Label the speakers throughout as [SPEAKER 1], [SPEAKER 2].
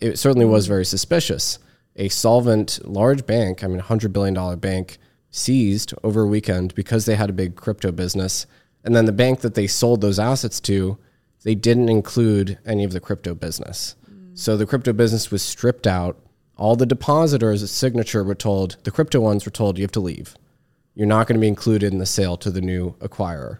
[SPEAKER 1] it certainly was very suspicious. A solvent large bank, I mean, $100 billion bank, seized over a weekend because they had a big crypto business. And then the bank that they sold those assets to, they didn't include any of the crypto business. So the crypto business was stripped out. All the depositors at Signature were told, the crypto ones were told, you have to leave. You're not going to be included in the sale to the new acquirer.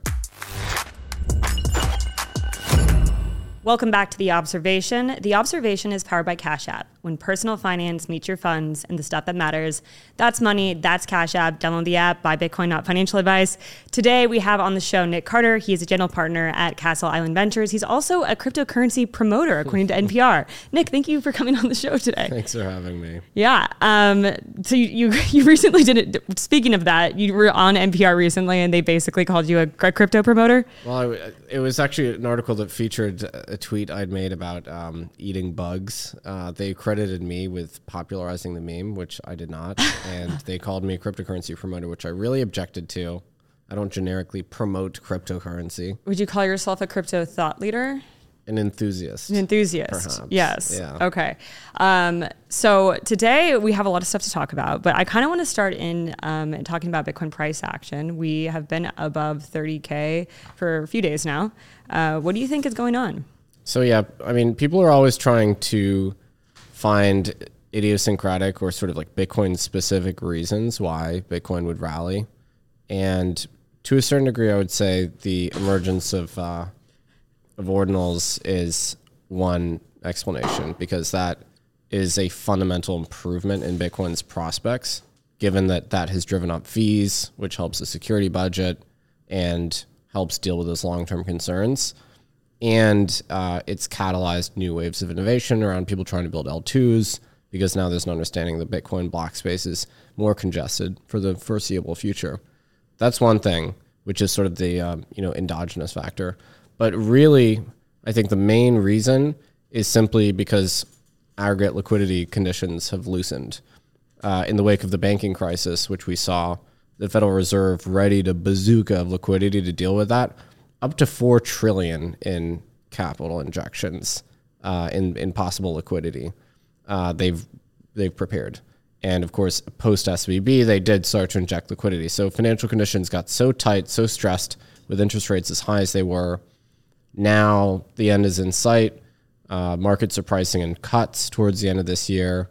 [SPEAKER 2] Welcome back to The Observation. The Observation is powered by Cash App. When personal finance meets your funds and the stuff that matters, that's money, that's Cash App. Download the app, buy Bitcoin, not financial advice. Today we have on the show Nic Carter. He is a general partner at Castle Island Ventures. He's also a cryptocurrency promoter, according to NPR. Nic, thank you for coming on the show today.
[SPEAKER 1] Thanks for having me.
[SPEAKER 2] Yeah. Um, so you, you, you recently did it. Speaking of that, you were on NPR recently, and they basically called you a, a crypto promoter.
[SPEAKER 1] Well, I, it was actually an article that featured a tweet I'd made about um, eating bugs. Uh, they credited me with popularizing the meme, which I did not, and they called me a cryptocurrency promoter, which I really objected to. I don't generically promote cryptocurrency.
[SPEAKER 2] Would you call yourself a crypto thought leader?
[SPEAKER 1] An enthusiast.
[SPEAKER 2] An enthusiast.
[SPEAKER 1] Perhaps.
[SPEAKER 2] Yes.
[SPEAKER 1] Yeah.
[SPEAKER 2] Okay. Um, so today we have a lot of stuff to talk about, but I kind of want to start in um, talking about Bitcoin price action. We have been above 30K for a few days now. Uh, what do you think is going on?
[SPEAKER 1] So yeah, I mean, people are always trying to find idiosyncratic or sort of like Bitcoin specific reasons why Bitcoin would rally, and to a certain degree, I would say the emergence of uh, of ordinals is one explanation because that is a fundamental improvement in Bitcoin's prospects, given that that has driven up fees, which helps the security budget and helps deal with those long term concerns and uh, it's catalyzed new waves of innovation around people trying to build L2s because now there's an understanding that Bitcoin block space is more congested for the foreseeable future. That's one thing, which is sort of the um, you know endogenous factor. But really, I think the main reason is simply because aggregate liquidity conditions have loosened. Uh, in the wake of the banking crisis, which we saw the Federal Reserve ready to bazooka of liquidity to deal with that, up to four trillion in capital injections uh, in in possible liquidity. Uh, they've they've prepared, and of course, post SVB, they did start to inject liquidity. So financial conditions got so tight, so stressed, with interest rates as high as they were. Now the end is in sight. Uh, markets are pricing in cuts towards the end of this year,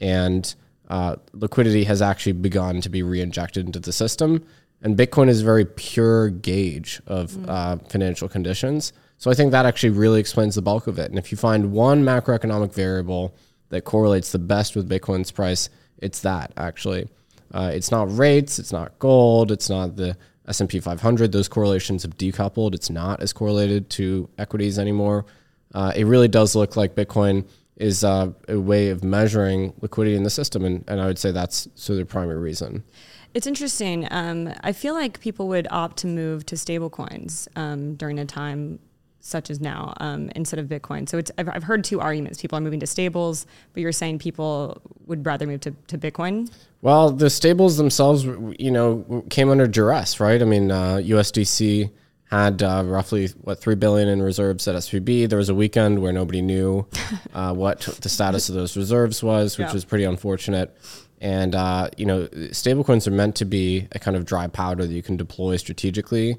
[SPEAKER 1] and uh, liquidity has actually begun to be reinjected into the system. And Bitcoin is a very pure gauge of mm. uh, financial conditions. So I think that actually really explains the bulk of it. And if you find one macroeconomic variable that correlates the best with Bitcoin's price, it's that actually. Uh, it's not rates, it's not gold, it's not the S&P 500. Those correlations have decoupled. It's not as correlated to equities anymore. Uh, it really does look like Bitcoin is uh, a way of measuring liquidity in the system, and, and I would say that's sort of the primary reason.
[SPEAKER 2] It's interesting. Um, I feel like people would opt to move to stablecoins um, during a time such as now um, instead of Bitcoin. So it's I've, I've, heard two arguments. People are moving to stables, but you're saying people would rather move to, to Bitcoin.
[SPEAKER 1] Well, the stables themselves, you know, came under duress, right? I mean, uh, USDC had uh, roughly what three billion in reserves at SVB. There was a weekend where nobody knew uh, what the status of those reserves was, which yeah. was pretty unfortunate. And uh, you know, stablecoins are meant to be a kind of dry powder that you can deploy strategically,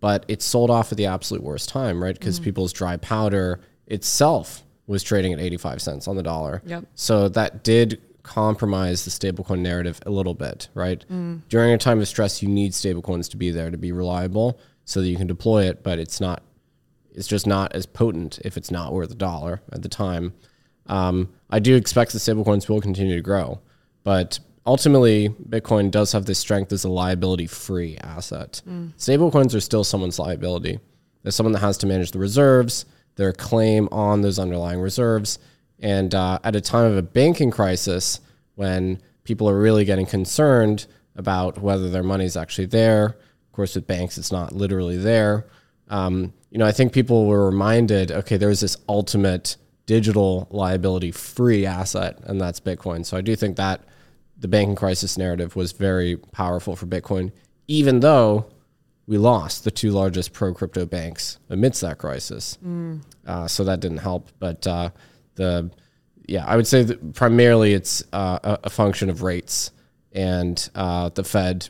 [SPEAKER 1] but it's sold off at the absolute worst time, right? Because mm-hmm. people's dry powder itself was trading at 85 cents on the dollar.
[SPEAKER 2] Yep.
[SPEAKER 1] So that did compromise the stablecoin narrative a little bit, right? Mm. During a time of stress, you need stablecoins to be there to be reliable so that you can deploy it, but it's not it's just not as potent if it's not worth a dollar at the time. Um, I do expect the stablecoins will continue to grow. But ultimately, Bitcoin does have this strength as a liability free asset. Mm. Stablecoins are still someone's liability. There's someone that has to manage the reserves, their claim on those underlying reserves. And uh, at a time of a banking crisis, when people are really getting concerned about whether their money is actually there, of course, with banks, it's not literally there. Um, you know, I think people were reminded, okay, there's this ultimate digital liability free asset, and that's Bitcoin. So I do think that the banking crisis narrative was very powerful for Bitcoin, even though we lost the two largest pro crypto banks amidst that crisis. Mm. Uh, so that didn't help. But uh, the yeah, I would say that primarily it's uh, a, a function of rates and uh, the Fed,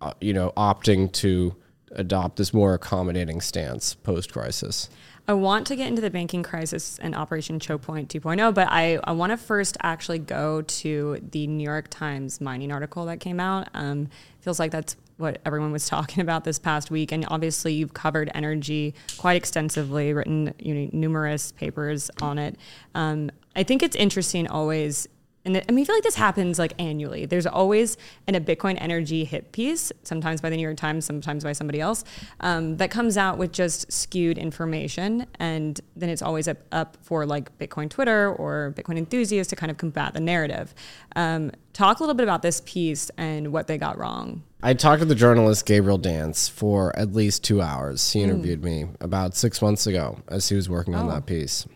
[SPEAKER 1] uh, you know, opting to adopt this more accommodating stance post crisis.
[SPEAKER 2] I want to get into the banking crisis and Operation Choke Point 2.0, but I, I want to first actually go to the New York Times mining article that came out. Um, feels like that's what everyone was talking about this past week, and obviously you've covered energy quite extensively, written you know, numerous papers on it. Um, I think it's interesting always and I mean, I feel like this happens like annually. There's always an, a Bitcoin energy hit piece, sometimes by the New York Times, sometimes by somebody else, um, that comes out with just skewed information. And then it's always up, up for like Bitcoin Twitter or Bitcoin enthusiasts to kind of combat the narrative. Um, talk a little bit about this piece and what they got wrong.
[SPEAKER 1] I talked to the journalist Gabriel Dance for at least two hours. He hmm. interviewed mm. me about six months ago as he was working on oh. that piece.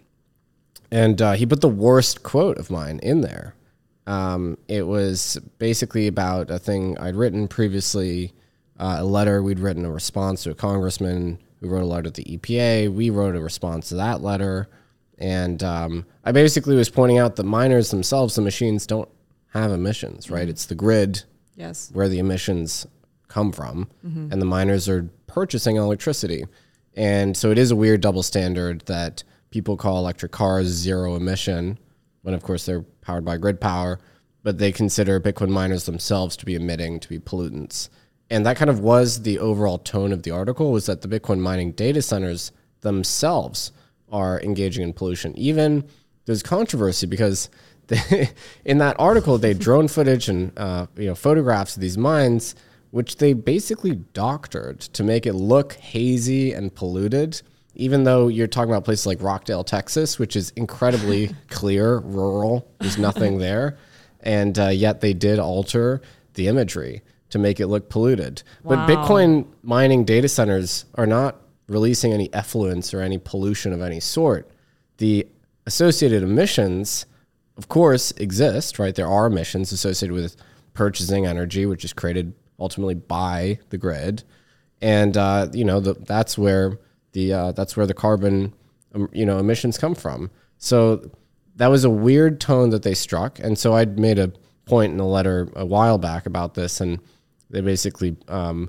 [SPEAKER 1] And uh, he put the worst quote of mine in there. Um, it was basically about a thing I'd written previously, uh, a letter we'd written a response to a congressman who wrote a letter to the EPA. We wrote a response to that letter. And um, I basically was pointing out that miners themselves, the machines, don't have emissions, right? Mm-hmm. It's the grid
[SPEAKER 2] yes.
[SPEAKER 1] where the emissions come from, mm-hmm. and the miners are purchasing electricity. And so it is a weird double standard that people call electric cars zero emission, when of course they're powered by grid power, but they consider Bitcoin miners themselves to be emitting, to be pollutants. And that kind of was the overall tone of the article was that the Bitcoin mining data centers themselves are engaging in pollution. Even there's controversy because they, in that article they drone footage and uh, you know photographs of these mines, which they basically doctored to make it look hazy and polluted even though you're talking about places like Rockdale, Texas, which is incredibly clear, rural, there's nothing there. And uh, yet they did alter the imagery to make it look polluted. Wow. But Bitcoin mining data centers are not releasing any effluents or any pollution of any sort. The associated emissions, of course, exist, right? There are emissions associated with purchasing energy, which is created ultimately by the grid. And, uh, you know, the, that's where the uh, that's where the carbon um, you know emissions come from. So that was a weird tone that they struck, and so I'd made a point in a letter a while back about this, and they basically um,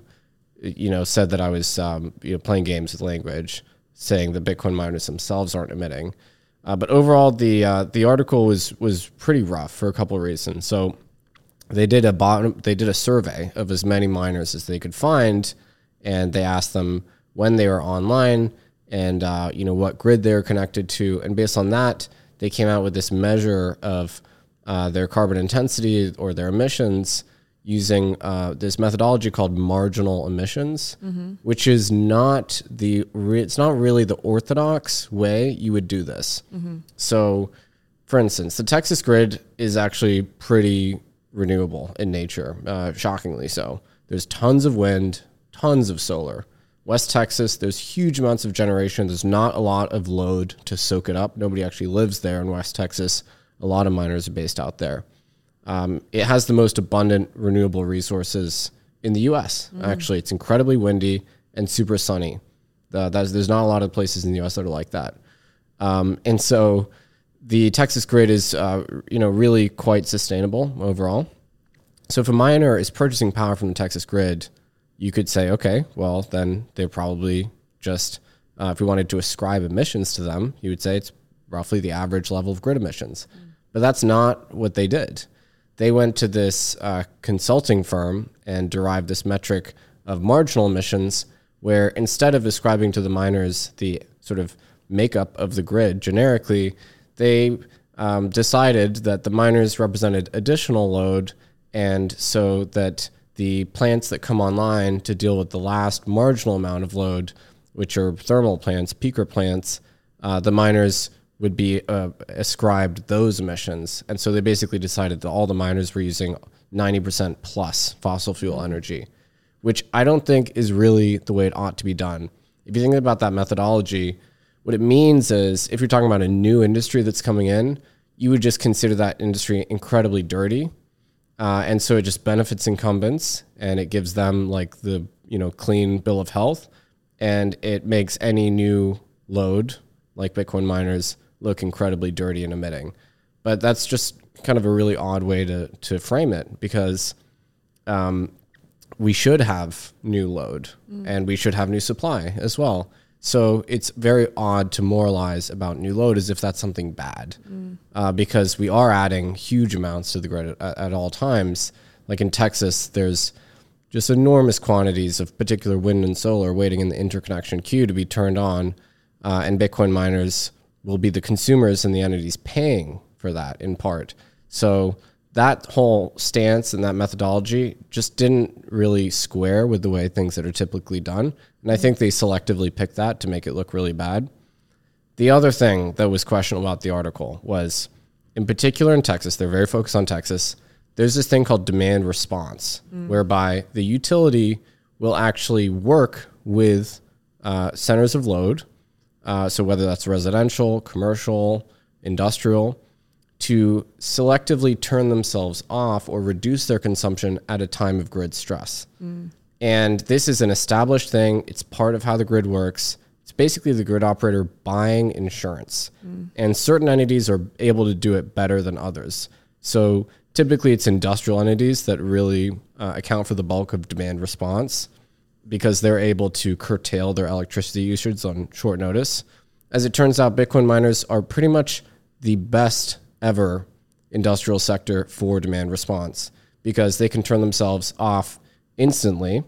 [SPEAKER 1] you know said that I was um, you know playing games with language, saying that Bitcoin miners themselves aren't emitting. Uh, but overall, the uh, the article was was pretty rough for a couple of reasons. So they did a bottom, they did a survey of as many miners as they could find, and they asked them when they were online and uh, you know what grid they were connected to, and based on that, they came out with this measure of uh, their carbon intensity or their emissions using uh, this methodology called marginal emissions, mm-hmm. which is not the re- it's not really the orthodox way you would do this. Mm-hmm. So, for instance, the Texas grid is actually pretty renewable in nature, uh, shockingly so. There's tons of wind, tons of solar. West Texas, there's huge amounts of generation. There's not a lot of load to soak it up. Nobody actually lives there in West Texas. A lot of miners are based out there. Um, it has the most abundant renewable resources in the U.S. Mm. Actually, it's incredibly windy and super sunny. Uh, there's not a lot of places in the U.S. that are like that. Um, and so the Texas grid is, uh, you know, really quite sustainable overall. So if a miner is purchasing power from the Texas grid, you could say, okay, well, then they're probably just, uh, if we wanted to ascribe emissions to them, you would say it's roughly the average level of grid emissions. Mm. But that's not what they did. They went to this uh, consulting firm and derived this metric of marginal emissions, where instead of ascribing to the miners the sort of makeup of the grid generically, they um, decided that the miners represented additional load, and so that the plants that come online to deal with the last marginal amount of load, which are thermal plants, peaker plants, uh, the miners would be uh, ascribed those emissions. And so they basically decided that all the miners were using 90% plus fossil fuel energy, which I don't think is really the way it ought to be done. If you think about that methodology, what it means is if you're talking about a new industry that's coming in, you would just consider that industry incredibly dirty uh, and so it just benefits incumbents and it gives them like the you know clean bill of health, and it makes any new load like Bitcoin miners look incredibly dirty and emitting. but that's just kind of a really odd way to to frame it because um, we should have new load and we should have new supply as well. So it's very odd to moralize about new load as if that's something bad, uh, because we are adding huge amounts to the grid at, at all times. Like in Texas, there's just enormous quantities of particular wind and solar waiting in the interconnection queue to be turned on, uh, and Bitcoin miners will be the consumers and the entities paying for that in part. So that whole stance and that methodology just didn't really square with the way things that are typically done. And I think they selectively picked that to make it look really bad. The other thing that was questionable about the article was, in particular in Texas, they're very focused on Texas. There's this thing called demand response, whereby the utility will actually work with uh, centers of load. Uh, so whether that's residential, commercial, industrial, to selectively turn themselves off or reduce their consumption at a time of grid stress. And this is an established thing. It's part of how the grid works. It's basically the grid operator buying insurance. And certain entities are able to do it better than others. So typically it's industrial entities that really uh, account for the bulk of demand response because they're able to curtail their electricity usage on short notice. As it turns out, Bitcoin miners are pretty much the best ever industrial sector for demand response because they can turn themselves off instantly.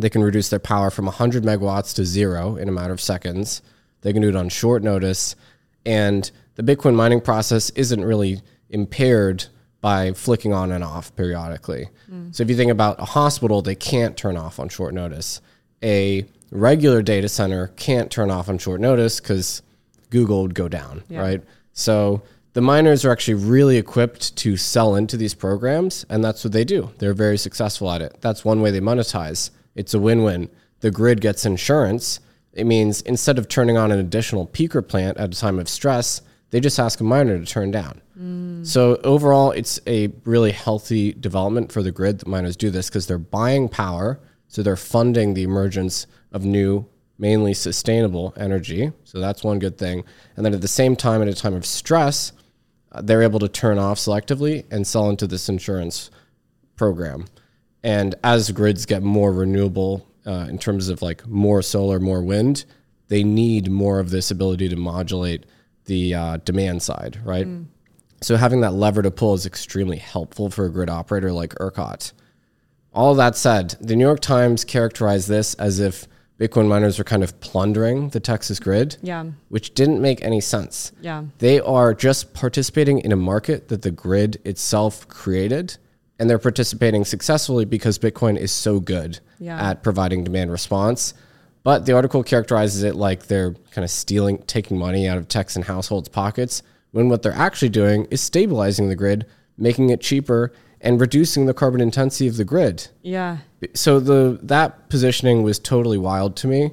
[SPEAKER 1] They can reduce their power from 100 megawatts to zero in a matter of seconds. They can do it on short notice. And the Bitcoin mining process isn't really impaired by flicking on and off periodically. So if you think about a hospital, they can't turn off on short notice. A regular data center can't turn off on short notice because Google would go down,
[SPEAKER 2] Yeah.
[SPEAKER 1] right? So the miners are actually really equipped to sell into these programs, and that's what they do. They're very successful at it. That's one way they monetize. It's a win win. The grid gets insurance. It means instead of turning on an additional peaker plant at a time of stress, they just ask a miner to turn down. Mm. So overall, it's a really healthy development for the grid that miners do this because they're buying power, so they're funding the emergence of new, mainly sustainable energy. So that's one good thing. And then at the same time, at a time of stress, they're able to turn off selectively and sell into this insurance program. And as grids get more renewable uh, in terms of like more solar, more wind, they need more of this ability to modulate the uh, demand side, right? So having that lever to pull is extremely helpful for a grid operator like ERCOT. All that said, the New York Times characterized this as if Bitcoin miners are kind of plundering the Texas grid,
[SPEAKER 2] Yeah.
[SPEAKER 1] which didn't make any sense.
[SPEAKER 2] Yeah.
[SPEAKER 1] They are just participating in a market that the grid itself created, and they're participating successfully because Bitcoin is so good
[SPEAKER 2] Yeah.
[SPEAKER 1] at providing demand response. But the article characterizes it like they're kind of stealing, taking money out of Texan households' pockets, when what they're actually doing is stabilizing the grid, making it cheaper, and reducing the carbon intensity of the grid
[SPEAKER 2] Yeah.
[SPEAKER 1] so the that positioning was totally wild to me.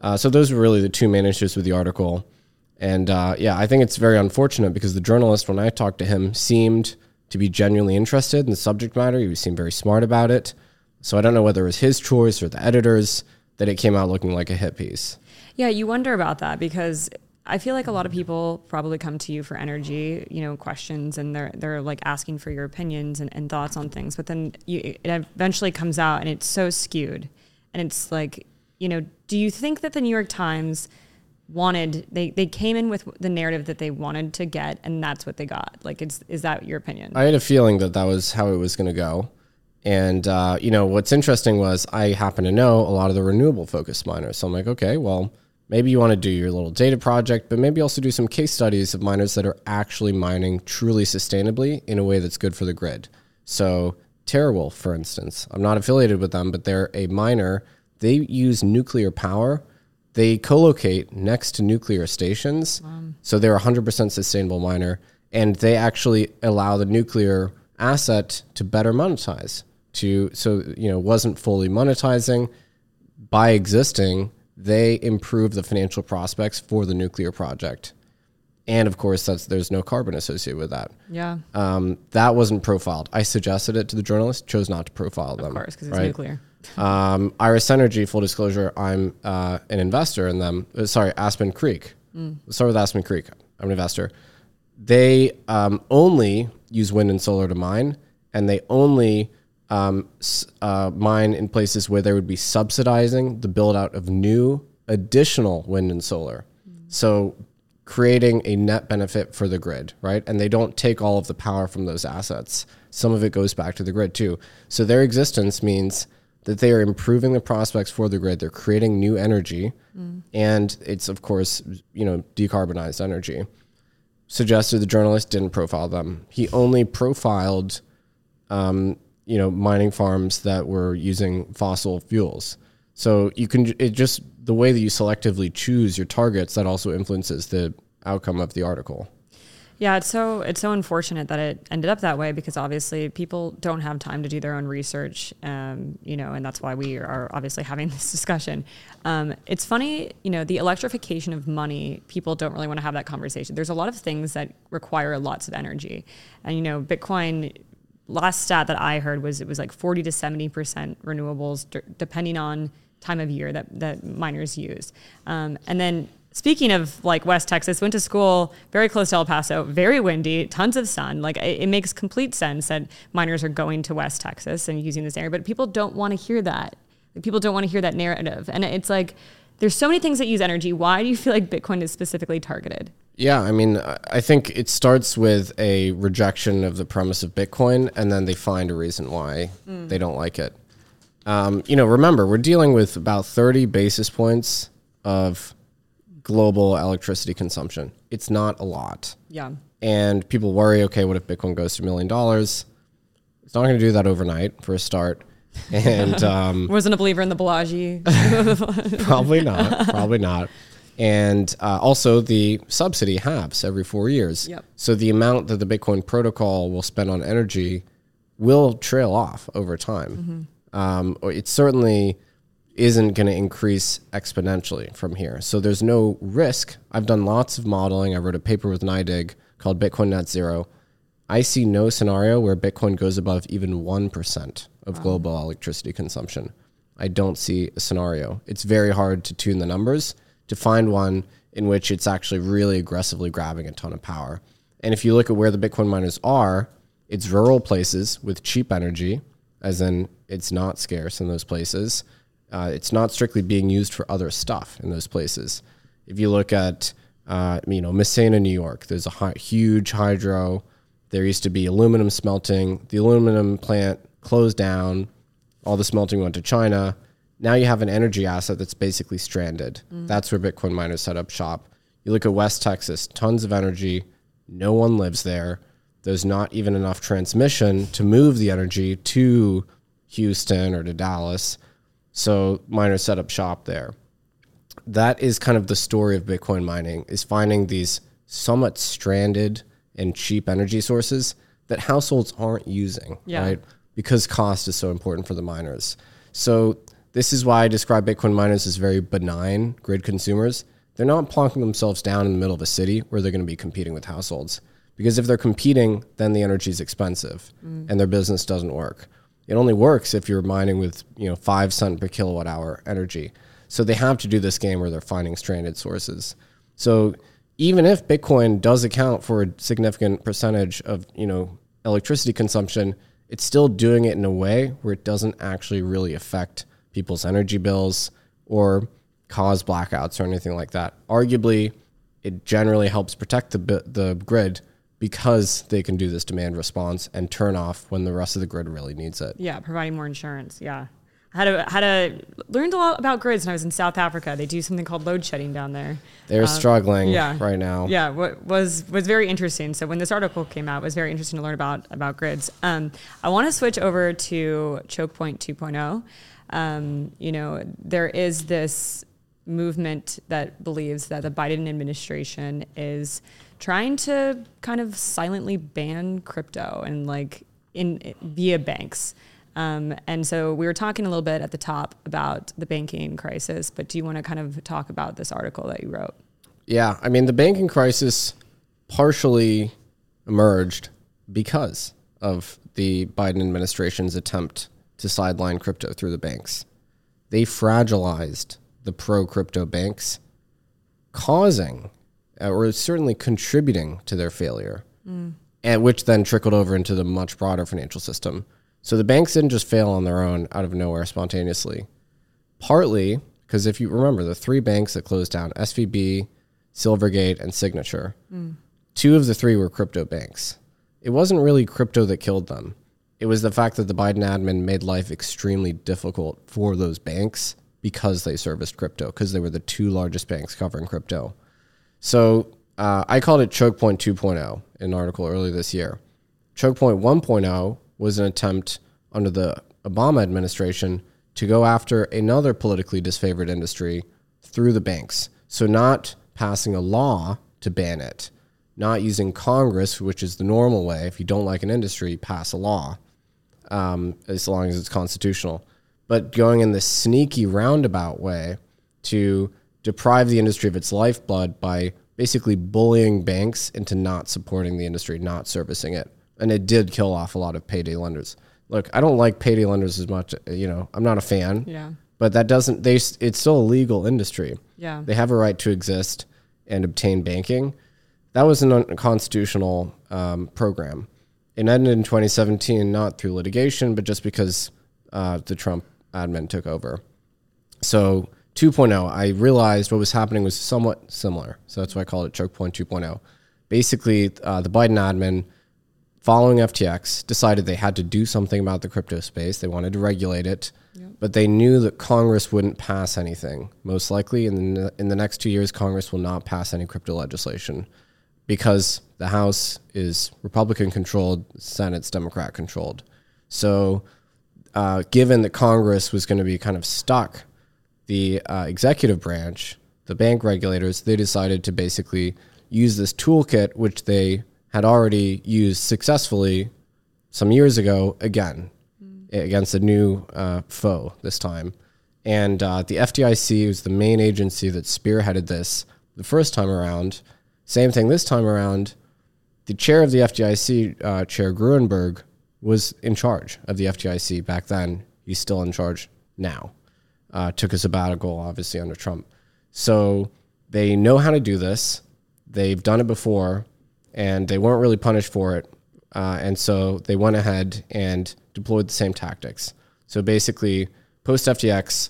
[SPEAKER 1] Uh, so those were really the two main issues with the article, and uh, yeah, I think it's very unfortunate because the journalist, when I talked to him, seemed to be genuinely interested in the subject matter. He seemed very smart about it. So I don't know whether it was his choice or the editors that it came out looking like a hit piece.
[SPEAKER 2] Yeah, you wonder about that because I feel like a lot of people probably come to you for energy, you know, questions, and they're they're like asking for your opinions and, and thoughts on things. But then you, it eventually comes out, and it's so skewed, and it's like, you know, do you think that the New York Times wanted they they came in with the narrative that they wanted to get, and that's what they got? Like, is is that your opinion?
[SPEAKER 1] I had a feeling that that was how it was going to go. And, uh, you know, what's interesting was I happen to know a lot of the renewable focused miners. So I'm like, okay, well, maybe you want to do your little data project, but maybe also do some case studies of miners that are actually mining truly sustainably in a way that's good for the grid. So, TeraWulf, for instance, I'm not affiliated with them, but they're a miner. They use nuclear power. They co-locate next to nuclear stations, so they're a 100% sustainable miner, and they actually allow the nuclear asset to better monetize. To so you know wasn't fully monetizing by existing, they improve the financial prospects for the nuclear project, and of course that's there's no carbon associated with that.
[SPEAKER 2] yeah,
[SPEAKER 1] Um, that wasn't profiled. I suggested it to the journalist, chose not to profile them.
[SPEAKER 2] of course, because it's
[SPEAKER 1] right?
[SPEAKER 2] nuclear.
[SPEAKER 1] Um, Iris Energy, full disclosure, I'm uh, an investor in them. Uh, sorry, Aspen Creek. Let's start with Aspen Creek. I'm an investor. they um, only use wind and solar to mine, and they only um, uh, mine in places where they would be subsidizing the build out of new additional wind and solar. So creating a net benefit for the grid, right? And they don't take all of the power from those assets. Some of it goes back to the grid too. So their existence means that they are improving the prospects for the grid. They're creating new energy, and it's of course you know decarbonized energy. Suggested the journalist didn't profile them. He only profiled um, you know mining farms that were using fossil fuels. So you can it just the way that you selectively choose your targets that also influences the outcome of the article.
[SPEAKER 2] Yeah, it's so it's so unfortunate that it ended up that way because obviously people don't have time to do their own research, um, you know, and that's why we are obviously having this discussion. Um, it's funny, you know, the electrification of money. People don't really want to have that conversation. There's a lot of things that require lots of energy, and you know, Bitcoin. Last stat that I heard was it was like 40 to 70 percent renewables, d- depending on time of year that that miners use, um, and then speaking of like West Texas, went to school very close to El Paso, very windy, tons of sun. Like it, it, makes complete sense that miners are going to West Texas and using this area, but people don't want to hear that. People don't want to hear that narrative. And it's like, there's so many things that use energy. Why do you feel like Bitcoin is specifically targeted?
[SPEAKER 1] Yeah, I mean, I think it starts with a rejection of the premise of Bitcoin, and then they find a reason why mm. they don't like it. Um, you know, remember, we're dealing with about 30 basis points of global electricity consumption. It's not a lot.
[SPEAKER 2] Yeah.
[SPEAKER 1] And people worry, okay, what if Bitcoin goes to a million dollars? It's not going to do that overnight for a start. And um,
[SPEAKER 2] wasn't a believer in the Balaji.
[SPEAKER 1] probably not. Probably not. And uh, also, the subsidy halves every four years.
[SPEAKER 2] Yep.
[SPEAKER 1] So the amount that the Bitcoin protocol will spend on energy will trail off over time. Mm-hmm. Um, it certainly isn't going to increase exponentially from here. So there's no risk. I've done lots of modeling. I wrote a paper with NYDIG called Bitcoin Net Zero. I see no scenario where Bitcoin goes above even 1% of wow. global electricity consumption. I don't see a scenario. It's very hard to tune the numbers to find one in which it's actually really aggressively grabbing a ton of power. And if you look at where the Bitcoin miners are, it's rural places with cheap energy, as in it's not scarce in those places. Uh, it's not strictly being used for other stuff in those places. If you look at, uh, you know, Massena, New York, there's a huge hydro. There used to be aluminum smelting. The aluminum plant closed down. All the smelting went to China now you have an energy asset that's basically stranded. Mm. That's where Bitcoin miners set up shop. You look at West Texas, tons of energy, no one lives there. There's not even enough transmission to move the energy to Houston or to Dallas. So miners set up shop there. That is kind of the story of Bitcoin mining is finding these somewhat stranded and cheap energy sources that households aren't using, yeah. right? Because cost is so important for the miners. So this is why I describe Bitcoin miners as very benign grid consumers. They're not plonking themselves down in the middle of a city where they're going to be competing with households. Because if they're competing, then the energy is expensive mm. and their business doesn't work. It only works if you're mining with you know five cent per kilowatt hour energy. So they have to do this game where they're finding stranded sources. So even if Bitcoin does account for a significant percentage of you know electricity consumption, it's still doing it in a way where it doesn't actually really affect people's energy bills or cause blackouts or anything like that. Arguably, it generally helps protect the the grid because they can do this demand response and turn off when the rest of the grid really needs it.
[SPEAKER 2] Yeah, providing more insurance. Yeah. I had a, had a learned a lot about grids when I was in South Africa. They do something called load shedding down there.
[SPEAKER 1] They're uh, struggling yeah, right now.
[SPEAKER 2] Yeah, what was was very interesting. So when this article came out, it was very interesting to learn about about grids. Um, I want to switch over to choke point 2.0 um, you know, there is this movement that believes that the Biden administration is trying to kind of silently ban crypto and like in via banks. Um, and so we were talking a little bit at the top about the banking crisis, but do you want to kind of talk about this article that you wrote?
[SPEAKER 1] Yeah, I mean the banking crisis partially emerged because of the Biden administration's attempt to sideline crypto through the banks. They fragilized the pro crypto banks, causing uh, or certainly contributing to their failure, and which then trickled over into the much broader financial system. So the banks didn't just fail on their own out of nowhere spontaneously. Partly because if you remember the three banks that closed down, SVB, Silvergate, and Signature, two of the three were crypto banks. It wasn't really crypto that killed them. It was the fact that the Biden admin made life extremely difficult for those banks because they serviced crypto, because they were the two largest banks covering crypto. So uh, I called it Choke Point 2.0 in an article earlier this year. Choke Point 1.0 was an attempt under the Obama administration to go after another politically disfavored industry through the banks. So, not passing a law to ban it, not using Congress, which is the normal way. If you don't like an industry, pass a law um, as long as it's constitutional. But going in this sneaky roundabout way to deprive the industry of its lifeblood by basically bullying banks into not supporting the industry, not servicing it. And it did kill off a lot of payday lenders. Look, I don't like payday lenders as much. You know, I'm not a fan.
[SPEAKER 2] Yeah.
[SPEAKER 1] But that doesn't. They. It's still a legal industry.
[SPEAKER 2] Yeah.
[SPEAKER 1] They have a right to exist and obtain banking. That was an unconstitutional um, program. It ended in 2017, not through litigation, but just because uh, the Trump admin took over. So 2.0, I realized what was happening was somewhat similar. So that's why I called it Choke Point 2.0. Basically, uh, the Biden admin, following FTX, decided they had to do something about the crypto space. They wanted to regulate it, but they knew that Congress wouldn't pass anything. Most likely, in the, in the next two years, Congress will not pass any crypto legislation because the House is Republican controlled, Senate's Democrat controlled. So, uh, given that Congress was going to be kind of stuck, the uh, executive branch, the bank regulators, they decided to basically use this toolkit, which they had already used successfully some years ago, again against a new uh, foe this time. And uh, the FDIC was the main agency that spearheaded this the first time around. Same thing this time around. The chair of the FDIC, uh, Chair Gruenberg, was in charge of the FDIC back then. He's still in charge now. Uh, took a sabbatical, obviously, under Trump. So they know how to do this. They've done it before, and they weren't really punished for it. Uh, and so they went ahead and deployed the same tactics. So basically, post FTX,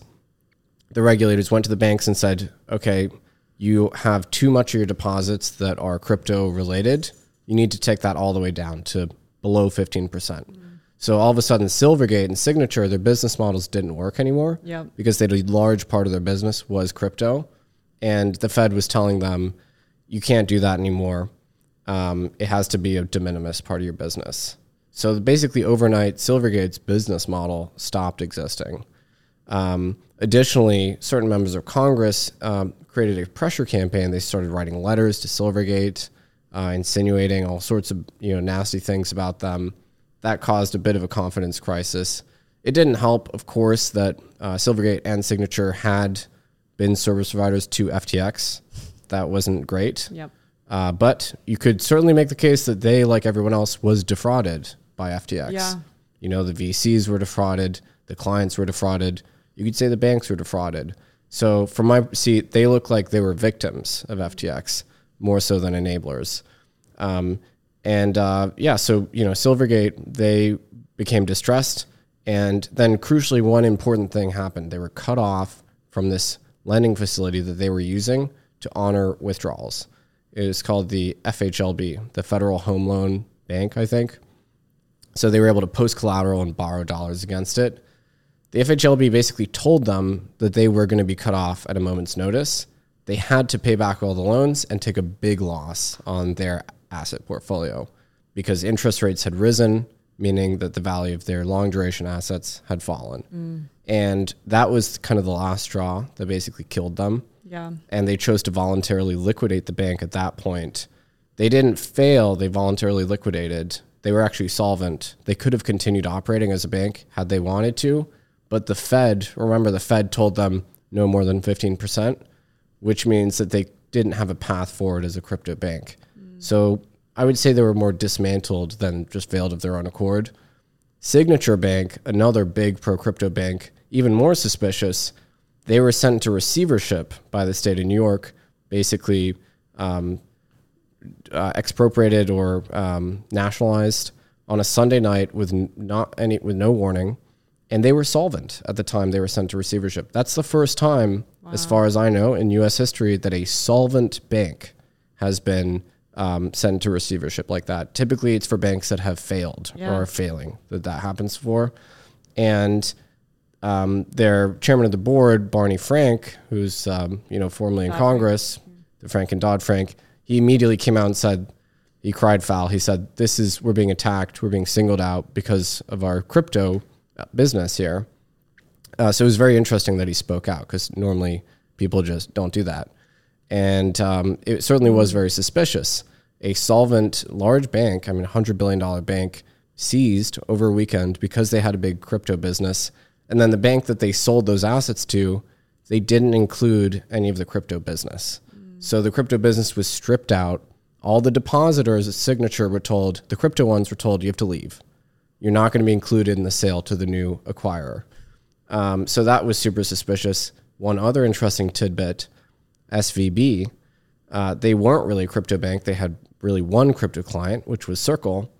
[SPEAKER 1] the regulators went to the banks and said, okay, you have too much of your deposits that are crypto related. You need to take that all the way down to below 15%. So all of a sudden, Silvergate and Signature, their business models didn't work anymore
[SPEAKER 2] Yep.
[SPEAKER 1] because they had a large part of their business was crypto. And the Fed was telling them, you can't do that anymore. Um, it has to be a de minimis part of your business. So basically, overnight, Silvergate's business model stopped existing. Um, additionally, certain members of Congress um, created a pressure campaign. They started writing letters to Silvergate, uh, insinuating all sorts of you know nasty things about them. That caused a bit of a confidence crisis. It didn't help, of course, that uh, Silvergate and Signature had been service providers to FTX. That wasn't great.
[SPEAKER 2] Yep.
[SPEAKER 1] Uh, but you could certainly make the case that they, like everyone else, was defrauded by FTX.
[SPEAKER 2] Yeah.
[SPEAKER 1] You know, the VCs were defrauded, the clients were defrauded. You could say the banks were defrauded. So, from my seat, they look like they were victims of FTX more so than enablers. Um, and uh, yeah, so you know, Silvergate they became distressed, and then crucially, one important thing happened: they were cut off from this lending facility that they were using to honor withdrawals. It is called the FHLB, the Federal Home Loan Bank, I think. So they were able to post collateral and borrow dollars against it. The FHLB basically told them that they were going to be cut off at a moment's notice. They had to pay back all the loans and take a big loss on their asset portfolio because interest rates had risen, meaning that the value of their long duration assets had fallen. Mm. And that was kind of the last straw that basically killed them
[SPEAKER 2] Yeah.
[SPEAKER 1] and they chose to voluntarily liquidate the bank at that point. They didn't fail, they voluntarily liquidated. They were actually solvent. They could have continued operating as a bank had they wanted to, but the Fed, remember the Fed told them no more than 15%, which means that they didn't have a path forward as a crypto bank. So I would say they were more dismantled than just failed of their own accord. Signature Bank, another big pro crypto bank, even more suspicious, they were sent to receivership by the state of New York, basically um, uh, expropriated or um, nationalized on a Sunday night with not any with no warning, and they were solvent at the time they were sent to receivership. That's the first time, as far as I know, in U.S. history that a solvent bank has been um, sent to receivership like that. Typically, it's for banks that have failed
[SPEAKER 2] Yeah.
[SPEAKER 1] or are failing that that happens for, and um, their chairman of the board, Barney Frank, who's um, you know formerly in Congress, the Frank and Dodd Frank, he immediately came out and said he cried foul. He said, "This is we're being attacked. We're being singled out because of our crypto business here." Uh, so it was very interesting that he spoke out because normally people just don't do that, and um, it certainly was very suspicious. A solvent large bank, I mean, a hundred billion dollar bank, seized over a weekend because they had a big crypto business, and then the bank that they sold those assets to, they didn't include any of the crypto business. So the crypto business was stripped out. All the depositors at Signature were told, the crypto ones were told, you have to leave. You're not going to be included in the sale to the new acquirer. Um, so that was super suspicious. One other interesting tidbit SVB, uh, they weren't really a crypto bank. They had really one crypto client, which was Circle.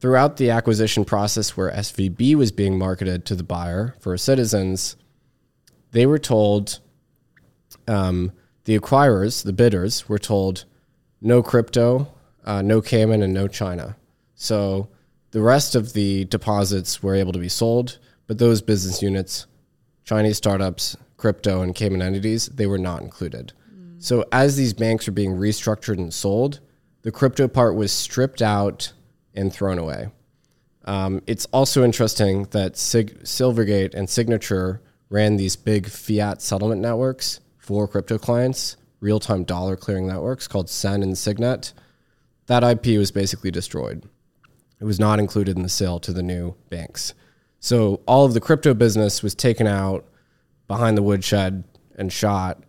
[SPEAKER 1] Throughout the acquisition process where SVB was being marketed to the buyer First Citizens, they were told um, the acquirers, the bidders, were told no crypto, uh, no Cayman, and no China. So the rest of the deposits were able to be sold, but those business units, Chinese startups, crypto, and Cayman entities, they were not included. So as these banks are being restructured and sold, the crypto part was stripped out and thrown away. Um, it's also interesting that Sig- Silvergate and Signature ran these big fiat settlement networks for crypto clients, real time dollar clearing networks called Sen and Signet. That IP was basically destroyed. It was not included in the sale to the new banks. So all of the crypto business was taken out behind the woodshed and shot,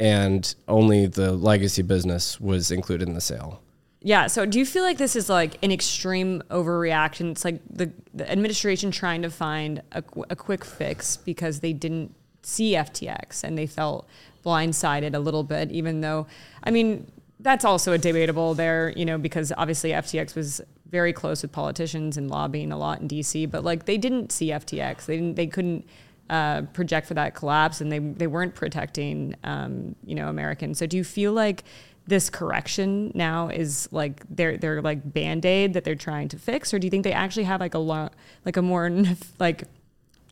[SPEAKER 1] and only the legacy business was included in the sale.
[SPEAKER 2] Yeah. So do you feel like this is like an extreme overreaction? It's like the, the administration trying to find a, a quick fix because they didn't see FTX and they felt blindsided a little bit, even though, I mean, that's also a debatable there, you know, because obviously FTX was very close with politicians and lobbying a lot in DC, but like they didn't see FTX. They didn't, they couldn't uh, project for that collapse and they, they weren't protecting, um, you know, Americans. So do you feel like this correction now is like they're they're like band-aid that they're trying to fix or do you think they actually have like a lot like a more like